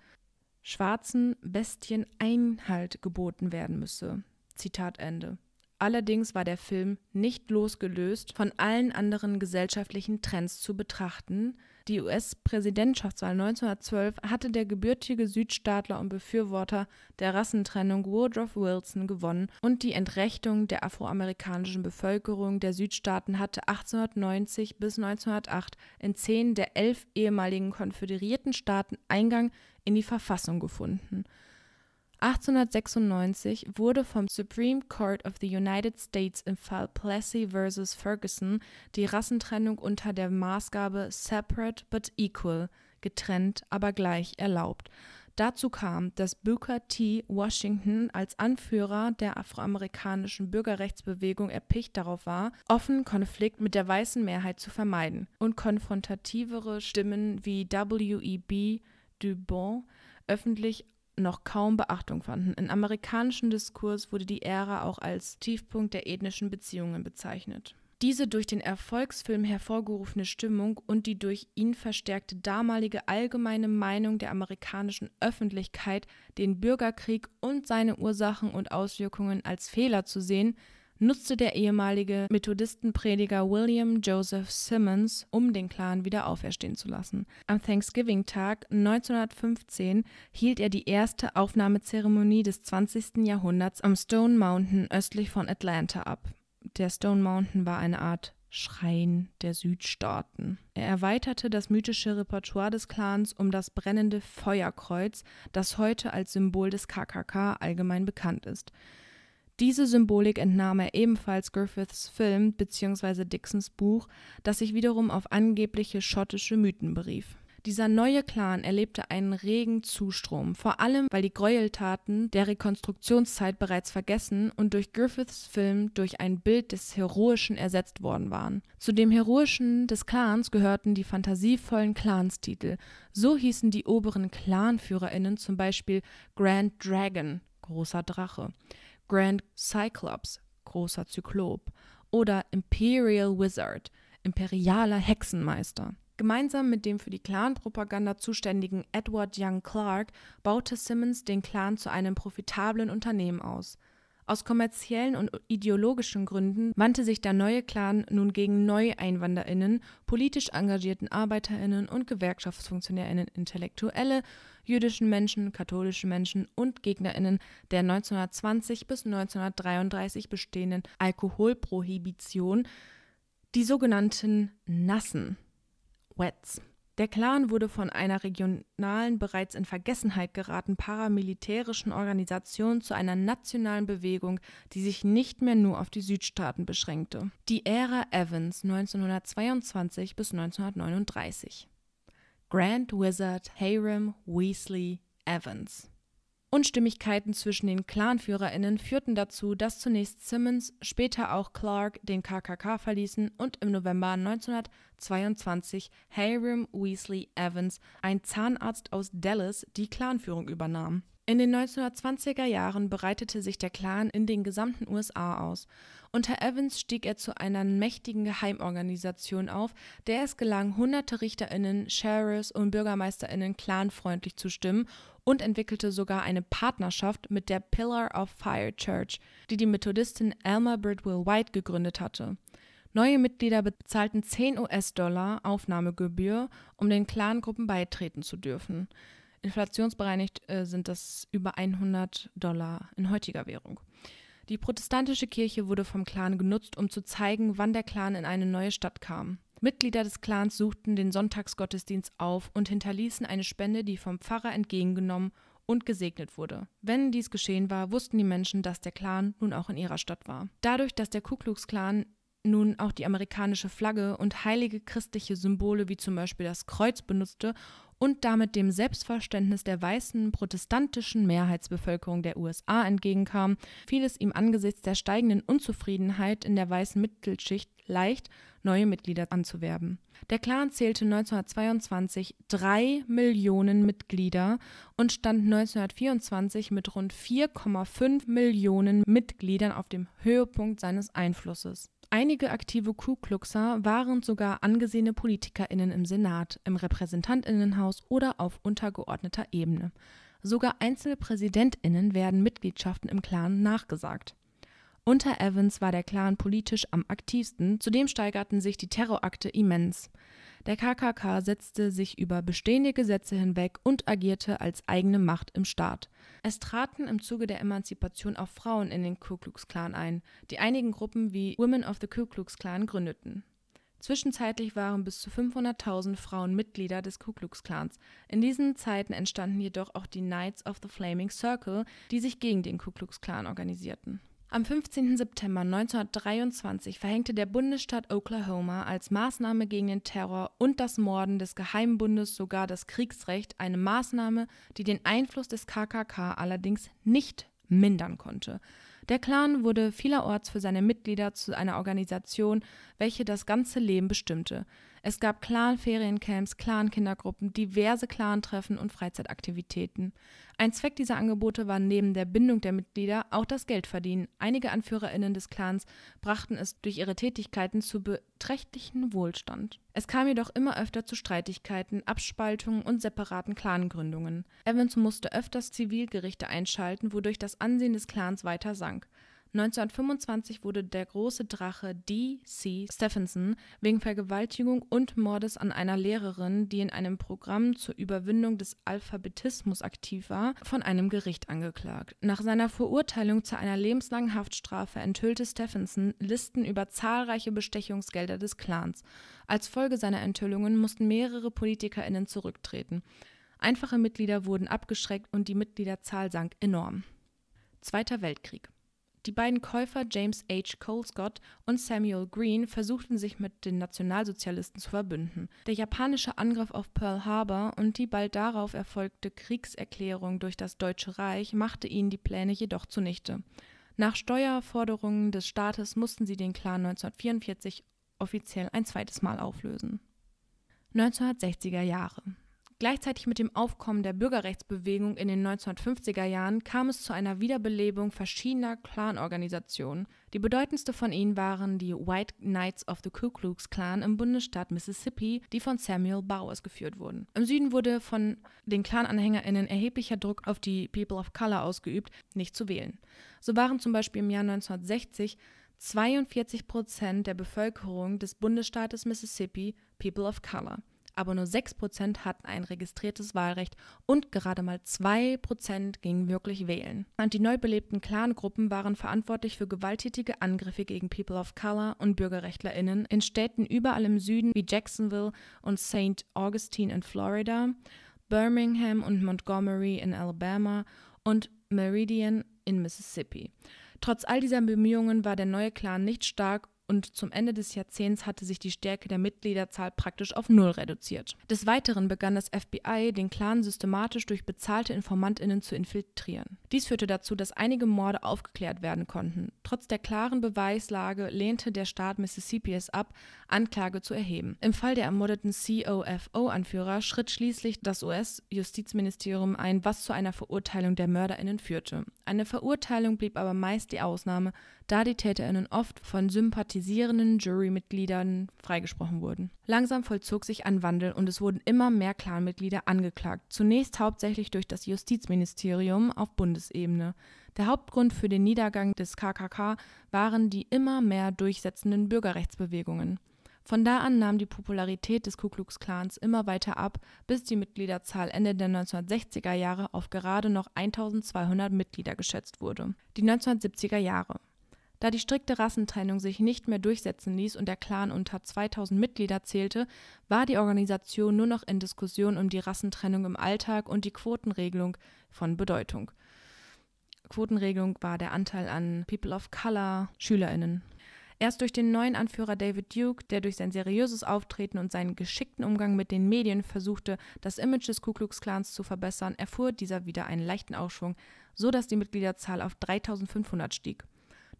schwarzen Bestien Einhalt geboten werden müsse. Zitat Ende. Allerdings war der Film nicht losgelöst von allen anderen gesellschaftlichen Trends zu betrachten, die US-Präsidentschaftswahl 1912 hatte der gebürtige Südstaatler und Befürworter der Rassentrennung Woodrow Wilson gewonnen und die Entrechtung der afroamerikanischen Bevölkerung der Südstaaten hatte 1890 bis 1908 in zehn der elf ehemaligen konföderierten Staaten Eingang in die Verfassung gefunden 1896 wurde vom Supreme Court of the United States im Fall Plessy vs. Ferguson die Rassentrennung unter der Maßgabe separate but equal (getrennt, aber gleich) erlaubt. Dazu kam, dass Booker T. Washington als Anführer der afroamerikanischen Bürgerrechtsbewegung erpicht darauf war, offen Konflikt mit der weißen Mehrheit zu vermeiden, und konfrontativere Stimmen wie W. E. B. Du Bois öffentlich noch kaum Beachtung fanden. Im amerikanischen Diskurs wurde die Ära auch als Tiefpunkt der ethnischen Beziehungen bezeichnet. Diese durch den Erfolgsfilm hervorgerufene Stimmung und die durch ihn verstärkte damalige allgemeine Meinung der amerikanischen Öffentlichkeit, den Bürgerkrieg und seine Ursachen und Auswirkungen als Fehler zu sehen, nutzte der ehemalige Methodistenprediger William Joseph Simmons, um den Clan wieder auferstehen zu lassen. Am Thanksgiving-Tag 1915 hielt er die erste Aufnahmezeremonie des 20. Jahrhunderts am Stone Mountain östlich von Atlanta ab. Der Stone Mountain war eine Art Schrein der Südstaaten. Er erweiterte das mythische Repertoire des Clans um das brennende Feuerkreuz, das heute als Symbol des KKK allgemein bekannt ist. Diese Symbolik entnahm er ebenfalls Griffiths Film bzw. Dixons Buch, das sich wiederum auf angebliche schottische Mythen berief. Dieser neue Clan erlebte einen regen Zustrom, vor allem weil die Gräueltaten der Rekonstruktionszeit bereits vergessen und durch Griffiths Film durch ein Bild des Heroischen ersetzt worden waren. Zu dem Heroischen des Clans gehörten die fantasievollen Clanstitel. So hießen die oberen ClanführerInnen zum Beispiel Grand Dragon, großer Drache, Grand Cyclops, großer Zyklop, oder Imperial Wizard, imperialer Hexenmeister. Gemeinsam mit dem für die Clan-Propaganda zuständigen Edward Young Clark baute Simmons den Clan zu einem profitablen Unternehmen aus. Aus kommerziellen und ideologischen Gründen wandte sich der neue Clan nun gegen NeueinwanderInnen, politisch engagierten ArbeiterInnen und GewerkschaftsfunktionärInnen, Intellektuelle, jüdischen Menschen, katholischen Menschen und GegnerInnen der 1920 bis 1933 bestehenden Alkoholprohibition, die sogenannten Nassen, Wets. Der Clan wurde von einer regionalen, bereits in Vergessenheit geraten paramilitärischen Organisation zu einer nationalen Bewegung, die sich nicht mehr nur auf die Südstaaten beschränkte. Die Ära Evans 1922 bis 1939. Grand Wizard Hiram Weasley Evans Unstimmigkeiten zwischen den ClanführerInnen führten dazu, dass zunächst Simmons, später auch Clark den KKK verließen und im November 1922 Hiram Weasley Evans, ein Zahnarzt aus Dallas, die Clanführung übernahm. In den 1920er Jahren breitete sich der Clan in den gesamten USA aus. Unter Evans stieg er zu einer mächtigen Geheimorganisation auf, der es gelang, hunderte RichterInnen, Sheriffs und BürgermeisterInnen clanfreundlich zu stimmen und entwickelte sogar eine Partnerschaft mit der Pillar of Fire Church, die die Methodistin Alma Bridwell White gegründet hatte. Neue Mitglieder bezahlten 10 US-Dollar Aufnahmegebühr, um den Clangruppen beitreten zu dürfen. Inflationsbereinigt äh, sind das über 100 Dollar in heutiger Währung. Die protestantische Kirche wurde vom Clan genutzt, um zu zeigen, wann der Clan in eine neue Stadt kam. Mitglieder des Clans suchten den Sonntagsgottesdienst auf und hinterließen eine Spende, die vom Pfarrer entgegengenommen und gesegnet wurde. Wenn dies geschehen war, wussten die Menschen, dass der Clan nun auch in ihrer Stadt war. Dadurch, dass der Ku Klux Klan nun auch die amerikanische Flagge und heilige christliche Symbole wie zum Beispiel das Kreuz benutzte und damit dem Selbstverständnis der weißen protestantischen Mehrheitsbevölkerung der USA entgegenkam, fiel es ihm angesichts der steigenden Unzufriedenheit in der weißen Mittelschicht leicht, neue Mitglieder anzuwerben. Der Clan zählte 1922 drei Millionen Mitglieder und stand 1924 mit rund 4,5 Millionen Mitgliedern auf dem Höhepunkt seines Einflusses. Einige aktive Ku Kluxer waren sogar angesehene PolitikerInnen im Senat, im Repräsentantinnenhaus oder auf untergeordneter Ebene. Sogar einzelne PräsidentInnen werden Mitgliedschaften im Clan nachgesagt. Unter Evans war der Clan politisch am aktivsten, zudem steigerten sich die Terrorakte immens. Der KKK setzte sich über bestehende Gesetze hinweg und agierte als eigene Macht im Staat. Es traten im Zuge der Emanzipation auch Frauen in den Ku Klux Klan ein, die einigen Gruppen wie Women of the Ku Klux Klan gründeten. Zwischenzeitlich waren bis zu 500.000 Frauen Mitglieder des Ku Klux Klans. In diesen Zeiten entstanden jedoch auch die Knights of the Flaming Circle, die sich gegen den Ku Klux Klan organisierten. Am 15. September 1923 verhängte der Bundesstaat Oklahoma als Maßnahme gegen den Terror und das Morden des Geheimbundes sogar das Kriegsrecht, eine Maßnahme, die den Einfluss des KKK allerdings nicht mindern konnte. Der Clan wurde vielerorts für seine Mitglieder zu einer Organisation, welche das ganze Leben bestimmte. Es gab Clan-Feriencamps, Clan-Kindergruppen, diverse Clan-Treffen und Freizeitaktivitäten. Ein Zweck dieser Angebote war neben der Bindung der Mitglieder auch das Geldverdienen. Einige AnführerInnen des Clans brachten es durch ihre Tätigkeiten zu beträchtlichen Wohlstand. Es kam jedoch immer öfter zu Streitigkeiten, Abspaltungen und separaten Clangründungen. Evans musste öfters Zivilgerichte einschalten, wodurch das Ansehen des Clans weiter sank. 1925 wurde der große Drache D.C. Stephenson wegen Vergewaltigung und Mordes an einer Lehrerin, die in einem Programm zur Überwindung des Alphabetismus aktiv war, von einem Gericht angeklagt. Nach seiner Verurteilung zu einer lebenslangen Haftstrafe enthüllte Stephenson Listen über zahlreiche Bestechungsgelder des Clans. Als Folge seiner Enthüllungen mussten mehrere PolitikerInnen zurücktreten. Einfache Mitglieder wurden abgeschreckt und die Mitgliederzahl sank enorm. Zweiter Weltkrieg die beiden Käufer James H. Colescott und Samuel Green versuchten sich mit den Nationalsozialisten zu verbünden. Der japanische Angriff auf Pearl Harbor und die bald darauf erfolgte Kriegserklärung durch das Deutsche Reich machte ihnen die Pläne jedoch zunichte. Nach Steuerforderungen des Staates mussten sie den Clan 1944 offiziell ein zweites Mal auflösen. 1960er Jahre Gleichzeitig mit dem Aufkommen der Bürgerrechtsbewegung in den 1950er Jahren kam es zu einer Wiederbelebung verschiedener Clanorganisationen. Die bedeutendste von ihnen waren die White Knights of the Ku Klux Klan im Bundesstaat Mississippi, die von Samuel Bowers geführt wurden. Im Süden wurde von den Clan-AnhängerInnen erheblicher Druck auf die People of Color ausgeübt, nicht zu wählen. So waren zum Beispiel im Jahr 1960 42 Prozent der Bevölkerung des Bundesstaates Mississippi People of Color aber nur 6% hatten ein registriertes Wahlrecht und gerade mal 2% gingen wirklich wählen. Und die neu belebten Clangruppen waren verantwortlich für gewalttätige Angriffe gegen People of Color und BürgerrechtlerInnen in Städten überall im Süden wie Jacksonville und St. Augustine in Florida, Birmingham und Montgomery in Alabama und Meridian in Mississippi. Trotz all dieser Bemühungen war der neue Clan nicht stark und zum Ende des Jahrzehnts hatte sich die Stärke der Mitgliederzahl praktisch auf Null reduziert. Des Weiteren begann das FBI, den Clan systematisch durch bezahlte InformantInnen zu infiltrieren. Dies führte dazu, dass einige Morde aufgeklärt werden konnten. Trotz der klaren Beweislage lehnte der Staat Mississippi es ab, Anklage zu erheben. Im Fall der ermordeten COFO-Anführer schritt schließlich das US-Justizministerium ein, was zu einer Verurteilung der MörderInnen führte. Eine Verurteilung blieb aber meist die Ausnahme, da die TäterInnen oft von sympathisierenden Jurymitgliedern freigesprochen wurden. Langsam vollzog sich ein Wandel und es wurden immer mehr Clanmitglieder angeklagt, zunächst hauptsächlich durch das Justizministerium auf Bundesebene. Der Hauptgrund für den Niedergang des KKK waren die immer mehr durchsetzenden Bürgerrechtsbewegungen. Von da an nahm die Popularität des Ku Klux Klans immer weiter ab, bis die Mitgliederzahl Ende der 1960er Jahre auf gerade noch 1200 Mitglieder geschätzt wurde. Die 1970er Jahre da die strikte Rassentrennung sich nicht mehr durchsetzen ließ und der Clan unter 2000 Mitglieder zählte, war die Organisation nur noch in Diskussion um die Rassentrennung im Alltag und die Quotenregelung von Bedeutung. Quotenregelung war der Anteil an People of Color SchülerInnen. Erst durch den neuen Anführer David Duke, der durch sein seriöses Auftreten und seinen geschickten Umgang mit den Medien versuchte, das Image des Ku Klux Klans zu verbessern, erfuhr dieser wieder einen leichten Aufschwung, so dass die Mitgliederzahl auf 3500 stieg.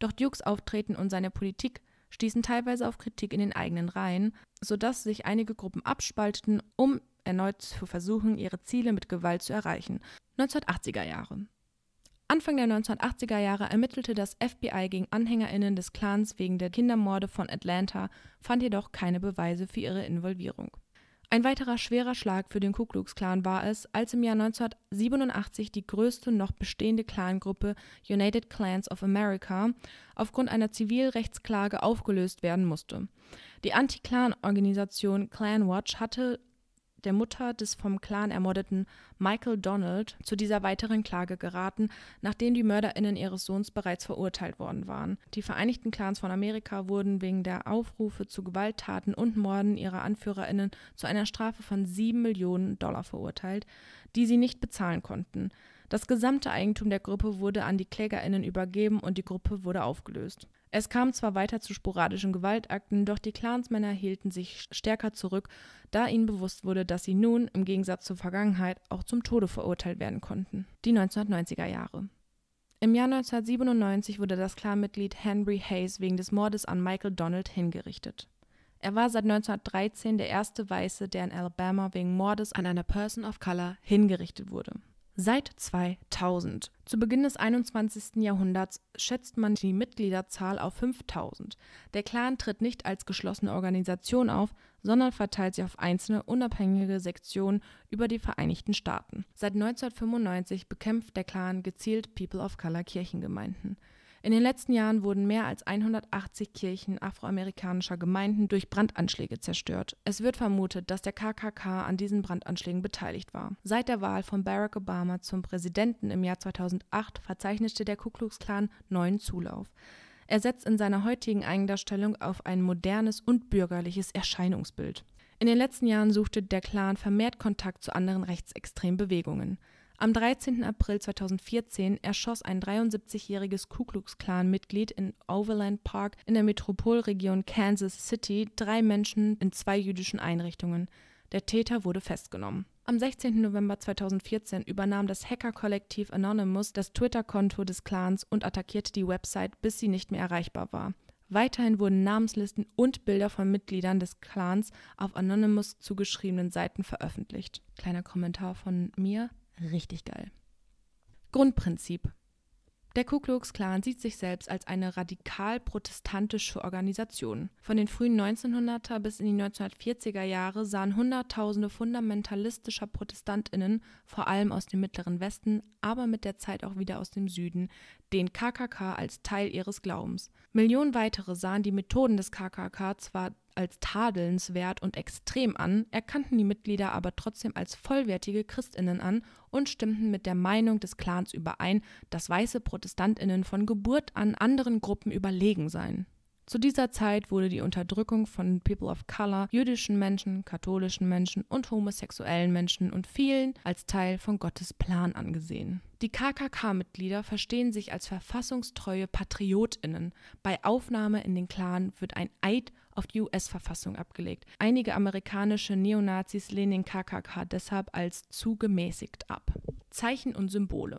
Doch Dukes Auftreten und seine Politik stießen teilweise auf Kritik in den eigenen Reihen, sodass sich einige Gruppen abspalteten, um erneut zu versuchen, ihre Ziele mit Gewalt zu erreichen. 1980er Jahre. Anfang der 1980er Jahre ermittelte das FBI gegen AnhängerInnen des Clans wegen der Kindermorde von Atlanta, fand jedoch keine Beweise für ihre Involvierung. Ein weiterer schwerer Schlag für den Ku Klux Klan war es, als im Jahr 1987 die größte noch bestehende Clangruppe United Clans of America aufgrund einer Zivilrechtsklage aufgelöst werden musste. Die Anti-Clan-Organisation Clanwatch hatte der Mutter des vom Clan ermordeten Michael Donald, zu dieser weiteren Klage geraten, nachdem die MörderInnen ihres Sohns bereits verurteilt worden waren. Die Vereinigten Clans von Amerika wurden wegen der Aufrufe zu Gewalttaten und Morden ihrer AnführerInnen zu einer Strafe von sieben Millionen Dollar verurteilt, die sie nicht bezahlen konnten. Das gesamte Eigentum der Gruppe wurde an die KlägerInnen übergeben und die Gruppe wurde aufgelöst. Es kam zwar weiter zu sporadischen Gewaltakten, doch die Clansmänner hielten sich stärker zurück, da ihnen bewusst wurde, dass sie nun, im Gegensatz zur Vergangenheit, auch zum Tode verurteilt werden konnten. Die 1990er Jahre. Im Jahr 1997 wurde das Clanmitglied Henry Hayes wegen des Mordes an Michael Donald hingerichtet. Er war seit 1913 der erste Weiße, der in Alabama wegen Mordes an einer Person of Color hingerichtet wurde seit 2000. Zu Beginn des 21. Jahrhunderts schätzt man die Mitgliederzahl auf 5000. Der Clan tritt nicht als geschlossene Organisation auf, sondern verteilt sich auf einzelne unabhängige Sektionen über die Vereinigten Staaten. Seit 1995 bekämpft der Clan gezielt People of Color Kirchengemeinden. In den letzten Jahren wurden mehr als 180 Kirchen afroamerikanischer Gemeinden durch Brandanschläge zerstört. Es wird vermutet, dass der KKK an diesen Brandanschlägen beteiligt war. Seit der Wahl von Barack Obama zum Präsidenten im Jahr 2008 verzeichnete der Ku Klux Klan neuen Zulauf. Er setzt in seiner heutigen Eigendarstellung auf ein modernes und bürgerliches Erscheinungsbild. In den letzten Jahren suchte der Clan vermehrt Kontakt zu anderen rechtsextremen Bewegungen. Am 13. April 2014 erschoss ein 73-jähriges Ku Klux Klan-Mitglied in Overland Park in der Metropolregion Kansas City drei Menschen in zwei jüdischen Einrichtungen. Der Täter wurde festgenommen. Am 16. November 2014 übernahm das Hacker-Kollektiv Anonymous das Twitter-Konto des Clans und attackierte die Website, bis sie nicht mehr erreichbar war. Weiterhin wurden Namenslisten und Bilder von Mitgliedern des Clans auf Anonymous zugeschriebenen Seiten veröffentlicht. Kleiner Kommentar von mir, richtig geil. Grundprinzip der Ku Klux Klan sieht sich selbst als eine radikal protestantische Organisation. Von den frühen 1900er bis in die 1940er Jahre sahen Hunderttausende fundamentalistischer ProtestantInnen, vor allem aus dem Mittleren Westen, aber mit der Zeit auch wieder aus dem Süden, den KKK als Teil ihres Glaubens. Millionen weitere sahen die Methoden des KKK zwar als tadelnswert und extrem an, erkannten die Mitglieder aber trotzdem als vollwertige Christinnen an und stimmten mit der Meinung des Clans überein, dass weiße Protestantinnen von Geburt an anderen Gruppen überlegen seien. Zu dieser Zeit wurde die Unterdrückung von People of Color, jüdischen Menschen, katholischen Menschen und homosexuellen Menschen und vielen als Teil von Gottes Plan angesehen. Die KKK-Mitglieder verstehen sich als verfassungstreue PatriotInnen. Bei Aufnahme in den Clan wird ein Eid auf die US-Verfassung abgelegt. Einige amerikanische Neonazis lehnen den KKK deshalb als zu gemäßigt ab. Zeichen und Symbole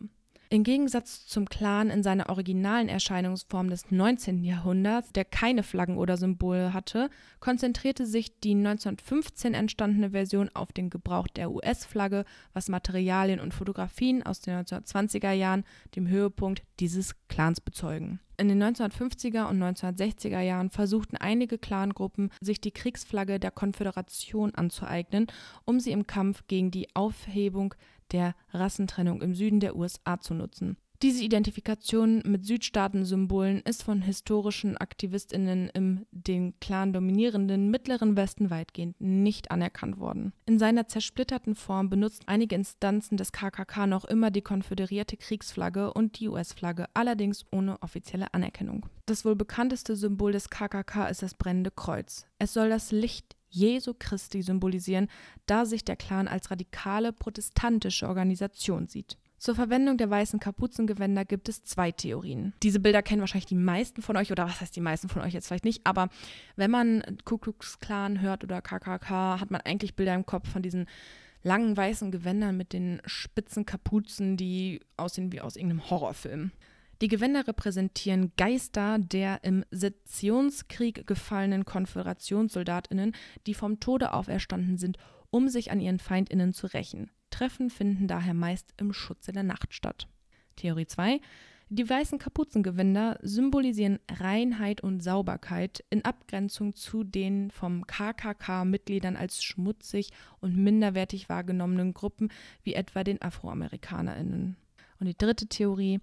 im Gegensatz zum Clan in seiner originalen Erscheinungsform des 19. Jahrhunderts, der keine Flaggen oder Symbole hatte, konzentrierte sich die 1915 entstandene Version auf den Gebrauch der US-Flagge, was Materialien und Fotografien aus den 1920er Jahren dem Höhepunkt dieses Clans bezeugen. In den 1950er und 1960er Jahren versuchten einige Clangruppen, sich die Kriegsflagge der Konföderation anzueignen, um sie im Kampf gegen die Aufhebung der Rassentrennung im Süden der USA zu nutzen. Diese Identifikation mit Südstaatensymbolen ist von historischen AktivistInnen im den Clan dominierenden Mittleren Westen weitgehend nicht anerkannt worden. In seiner zersplitterten Form benutzen einige Instanzen des KKK noch immer die konföderierte Kriegsflagge und die US-Flagge, allerdings ohne offizielle Anerkennung. Das wohl bekannteste Symbol des KKK ist das brennende Kreuz. Es soll das Licht Jesu Christi symbolisieren, da sich der Clan als radikale protestantische Organisation sieht. Zur Verwendung der weißen Kapuzengewänder gibt es zwei Theorien. Diese Bilder kennen wahrscheinlich die meisten von euch, oder was heißt die meisten von euch jetzt vielleicht nicht, aber wenn man Ku Klux Klan hört oder KKK, hat man eigentlich Bilder im Kopf von diesen langen weißen Gewändern mit den spitzen Kapuzen, die aussehen wie aus irgendeinem Horrorfilm. Die Gewänder repräsentieren Geister der im Sezessionskrieg gefallenen Konföderationssoldatinnen, die vom Tode auferstanden sind, um sich an ihren Feindinnen zu rächen. Treffen finden daher meist im Schutze der Nacht statt. Theorie 2. Die weißen Kapuzengewänder symbolisieren Reinheit und Sauberkeit in Abgrenzung zu den vom KKK-Mitgliedern als schmutzig und minderwertig wahrgenommenen Gruppen wie etwa den AfroamerikanerInnen. Und die dritte Theorie.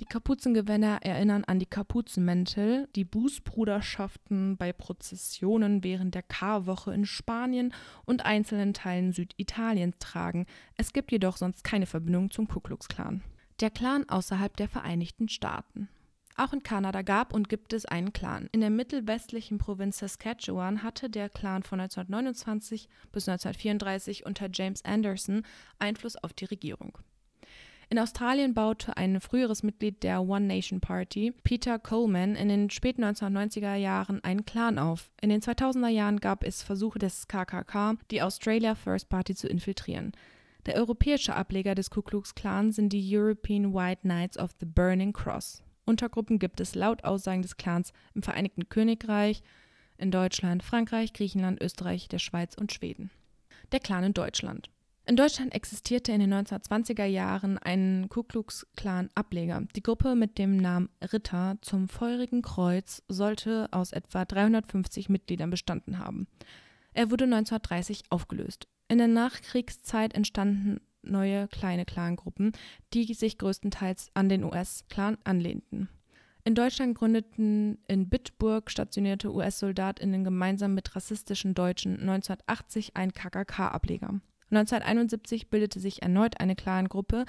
Die Kapuzengewänder erinnern an die Kapuzenmäntel, die Bußbruderschaften bei Prozessionen während der Karwoche in Spanien und einzelnen Teilen Süditaliens tragen. Es gibt jedoch sonst keine Verbindung zum Ku Klux Klan. Der Clan außerhalb der Vereinigten Staaten. Auch in Kanada gab und gibt es einen Clan. In der mittelwestlichen Provinz Saskatchewan hatte der Clan von 1929 bis 1934 unter James Anderson Einfluss auf die Regierung. In Australien baute ein früheres Mitglied der One Nation Party, Peter Coleman, in den späten 1990er Jahren einen Clan auf. In den 2000er Jahren gab es Versuche des KKK, die Australia First Party zu infiltrieren. Der europäische Ableger des Ku Klux Klan sind die European White Knights of the Burning Cross. Untergruppen gibt es laut Aussagen des Clans im Vereinigten Königreich, in Deutschland, Frankreich, Griechenland, Österreich, der Schweiz und Schweden. Der Clan in Deutschland. In Deutschland existierte in den 1920er Jahren ein Ku Klux Klan Ableger. Die Gruppe mit dem Namen Ritter zum Feurigen Kreuz sollte aus etwa 350 Mitgliedern bestanden haben. Er wurde 1930 aufgelöst. In der Nachkriegszeit entstanden neue kleine Clangruppen, die sich größtenteils an den US-Clan anlehnten. In Deutschland gründeten in Bitburg stationierte US-SoldatInnen gemeinsam mit rassistischen Deutschen 1980 einen KKK-Ableger. 1971 bildete sich erneut eine Clangruppe,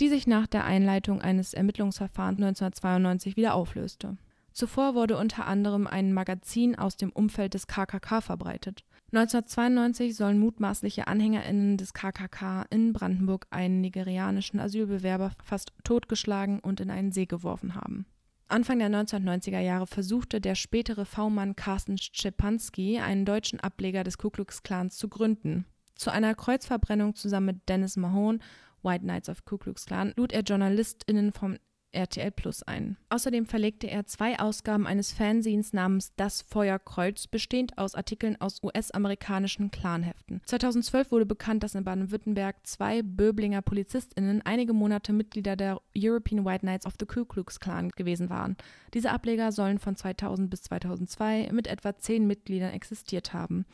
die sich nach der Einleitung eines Ermittlungsverfahrens 1992 wieder auflöste. Zuvor wurde unter anderem ein Magazin aus dem Umfeld des KKK verbreitet. 1992 sollen mutmaßliche AnhängerInnen des KKK in Brandenburg einen nigerianischen Asylbewerber fast totgeschlagen und in einen See geworfen haben. Anfang der 1990er Jahre versuchte der spätere V-Mann Carsten Szczepanski, einen deutschen Ableger des Ku Klux Klans, zu gründen. Zu einer Kreuzverbrennung zusammen mit Dennis Mahone, White Knights of Ku Klux Klan, lud er JournalistInnen vom RTL Plus ein. Außerdem verlegte er zwei Ausgaben eines Fanzines namens Das Feuerkreuz, bestehend aus Artikeln aus US-amerikanischen Clanheften. 2012 wurde bekannt, dass in Baden-Württemberg zwei Böblinger PolizistInnen einige Monate Mitglieder der European White Knights of the Ku Klux Klan gewesen waren. Diese Ableger sollen von 2000 bis 2002 mit etwa zehn Mitgliedern existiert haben.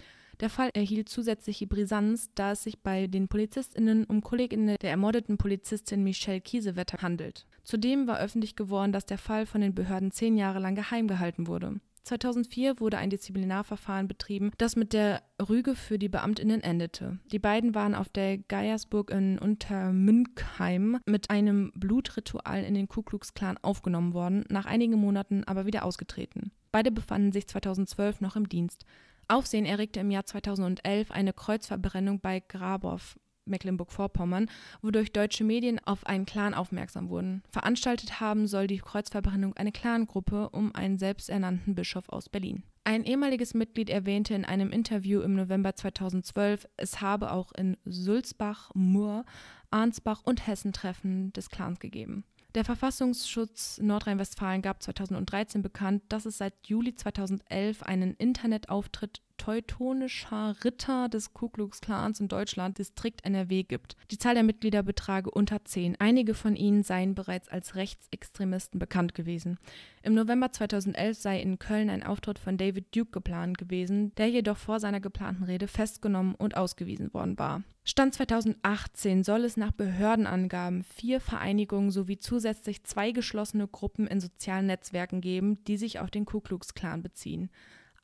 Der Fall erhielt zusätzliche Brisanz, da es sich bei den PolizistInnen um KollegInnen der ermordeten Polizistin Michelle Kiesewetter handelt. Zudem war öffentlich geworden, dass der Fall von den Behörden zehn Jahre lang geheim gehalten wurde. 2004 wurde ein Disziplinarverfahren betrieben, das mit der Rüge für die Beamtinnen endete. Die beiden waren auf der Geiersburg in Untermünkheim mit einem Blutritual in den Ku Klux Klan aufgenommen worden, nach einigen Monaten aber wieder ausgetreten. Beide befanden sich 2012 noch im Dienst. Aufsehen erregte im Jahr 2011 eine Kreuzverbrennung bei Grabow, Mecklenburg-Vorpommern, wodurch deutsche Medien auf einen Clan aufmerksam wurden. Veranstaltet haben soll die Kreuzverbrennung eine Clangruppe um einen selbsternannten Bischof aus Berlin. Ein ehemaliges Mitglied erwähnte in einem Interview im November 2012, es habe auch in Sulzbach, Murr, Arnsbach und Hessen Treffen des Clans gegeben. Der Verfassungsschutz Nordrhein-Westfalen gab 2013 bekannt, dass es seit Juli 2011 einen Internetauftritt teutonischer Ritter des Ku Klux Klans in Deutschland, Distrikt NRW, gibt. Die Zahl der Mitglieder betrage unter zehn. Einige von ihnen seien bereits als Rechtsextremisten bekannt gewesen. Im November 2011 sei in Köln ein Auftritt von David Duke geplant gewesen, der jedoch vor seiner geplanten Rede festgenommen und ausgewiesen worden war. Stand 2018 soll es nach Behördenangaben vier Vereinigungen sowie zusätzlich zwei geschlossene Gruppen in sozialen Netzwerken geben, die sich auf den Ku Klux Klan beziehen.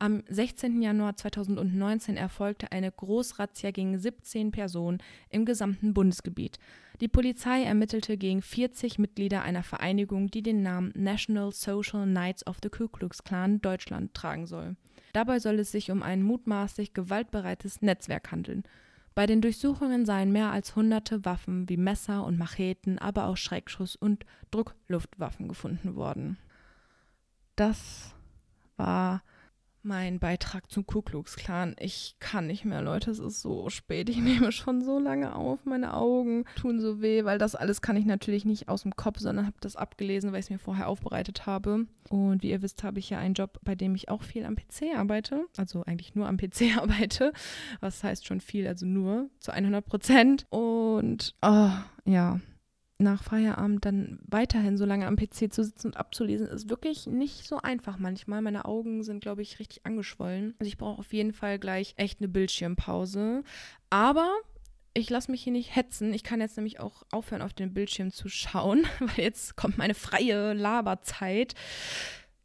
Am 16. Januar 2019 erfolgte eine Großrazzia gegen 17 Personen im gesamten Bundesgebiet. Die Polizei ermittelte gegen 40 Mitglieder einer Vereinigung, die den Namen National Social Knights of the Ku Klux Klan Deutschland tragen soll. Dabei soll es sich um ein mutmaßlich gewaltbereites Netzwerk handeln. Bei den Durchsuchungen seien mehr als hunderte Waffen wie Messer und Macheten, aber auch Schreckschuss- und Druckluftwaffen gefunden worden. Das war mein Beitrag zum Ku Klux Klan. Ich kann nicht mehr, Leute. Es ist so spät. Ich nehme schon so lange auf. Meine Augen tun so weh, weil das alles kann ich natürlich nicht aus dem Kopf, sondern habe das abgelesen, weil ich es mir vorher aufbereitet habe. Und wie ihr wisst, habe ich ja einen Job, bei dem ich auch viel am PC arbeite. Also eigentlich nur am PC arbeite. Was heißt schon viel, also nur zu 100 Prozent. Und oh, ja, nach Feierabend dann weiterhin so lange am PC zu sitzen und abzulesen, ist wirklich nicht so einfach manchmal. Meine Augen sind, glaube ich, richtig angeschwollen. Also ich brauche auf jeden Fall gleich echt eine Bildschirmpause. Aber ich lasse mich hier nicht hetzen. Ich kann jetzt nämlich auch aufhören, auf den Bildschirm zu schauen, weil jetzt kommt meine freie Laberzeit.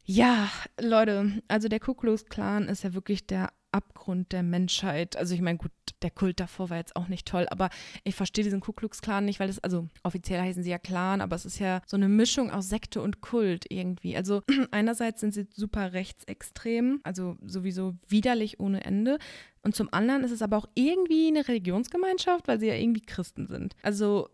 Ja, Leute, also der Ku Klux ist ja wirklich der Abgrund der Menschheit. Also ich meine, gut, der Kult davor war jetzt auch nicht toll, aber ich verstehe diesen Ku Klux Klan nicht, weil das, also offiziell heißen sie ja Clan, aber es ist ja so eine Mischung aus Sekte und Kult irgendwie. Also einerseits sind sie super rechtsextrem, also sowieso widerlich ohne Ende. Und zum anderen ist es aber auch irgendwie eine Religionsgemeinschaft, weil sie ja irgendwie Christen sind. Also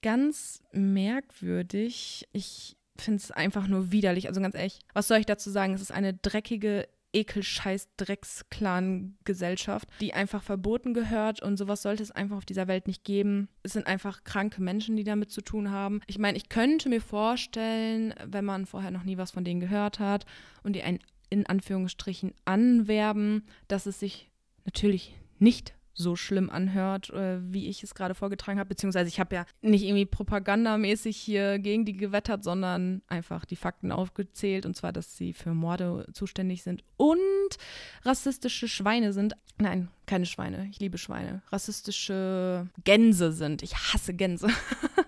ganz merkwürdig. Ich finde es einfach nur widerlich. Also ganz ehrlich, was soll ich dazu sagen? Es ist eine dreckige, ekelscheiß Drecksklan-Gesellschaft, die einfach verboten gehört und sowas sollte es einfach auf dieser Welt nicht geben. Es sind einfach kranke Menschen, die damit zu tun haben. Ich meine, ich könnte mir vorstellen, wenn man vorher noch nie was von denen gehört hat und die einen in Anführungsstrichen anwerben, dass es sich natürlich nicht so schlimm anhört, äh, wie ich es gerade vorgetragen habe. Beziehungsweise ich habe ja nicht irgendwie propagandamäßig hier gegen die gewettert, sondern einfach die Fakten aufgezählt. Und zwar, dass sie für Morde zuständig sind und rassistische Schweine sind. Nein, keine Schweine. Ich liebe Schweine. Rassistische Gänse sind. Ich hasse Gänse.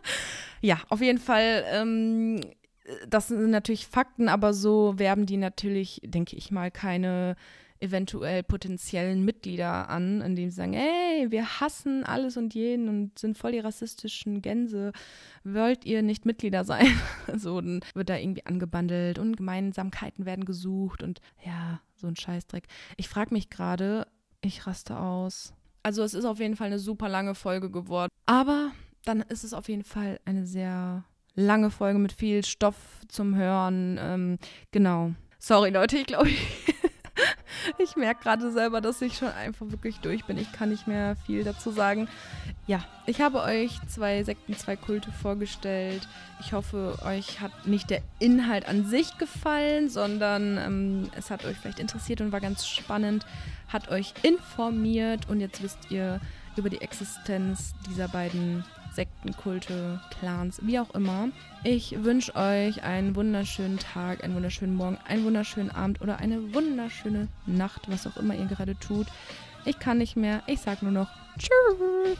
ja, auf jeden Fall. Ähm, das sind natürlich Fakten, aber so werben die natürlich, denke ich mal, keine eventuell potenziellen Mitglieder an, indem sie sagen, hey, wir hassen alles und jeden und sind voll die rassistischen Gänse. Wollt ihr nicht Mitglieder sein? so, dann wird da irgendwie angebandelt und Gemeinsamkeiten werden gesucht und ja, so ein Scheißdreck. Ich frage mich gerade, ich raste aus. Also es ist auf jeden Fall eine super lange Folge geworden. Aber dann ist es auf jeden Fall eine sehr lange Folge mit viel Stoff zum Hören. Ähm, genau. Sorry, Leute, ich glaube, ich merke gerade selber, dass ich schon einfach wirklich durch bin. Ich kann nicht mehr viel dazu sagen. Ja, ich habe euch zwei Sekten, zwei Kulte vorgestellt. Ich hoffe, euch hat nicht der Inhalt an sich gefallen, sondern ähm, es hat euch vielleicht interessiert und war ganz spannend, hat euch informiert und jetzt wisst ihr über die Existenz dieser beiden Sekten, Kulte, Clans, wie auch immer. Ich wünsche euch einen wunderschönen Tag, einen wunderschönen Morgen, einen wunderschönen Abend oder eine wunderschöne Nacht, was auch immer ihr gerade tut. Ich kann nicht mehr. Ich sag nur noch Tschüss.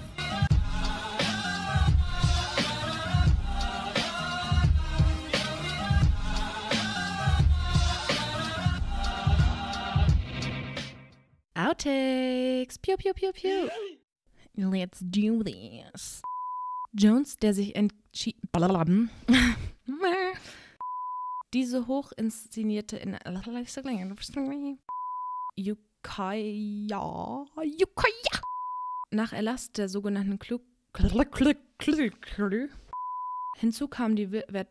Outtakes. Pew, pew, pew, pew. Let's do this. Jones, der sich entschieden. diese hoch inszenierte in Yukaya, Yukaya, nach Erlass der sogenannten Klug Hinzu kam die Wert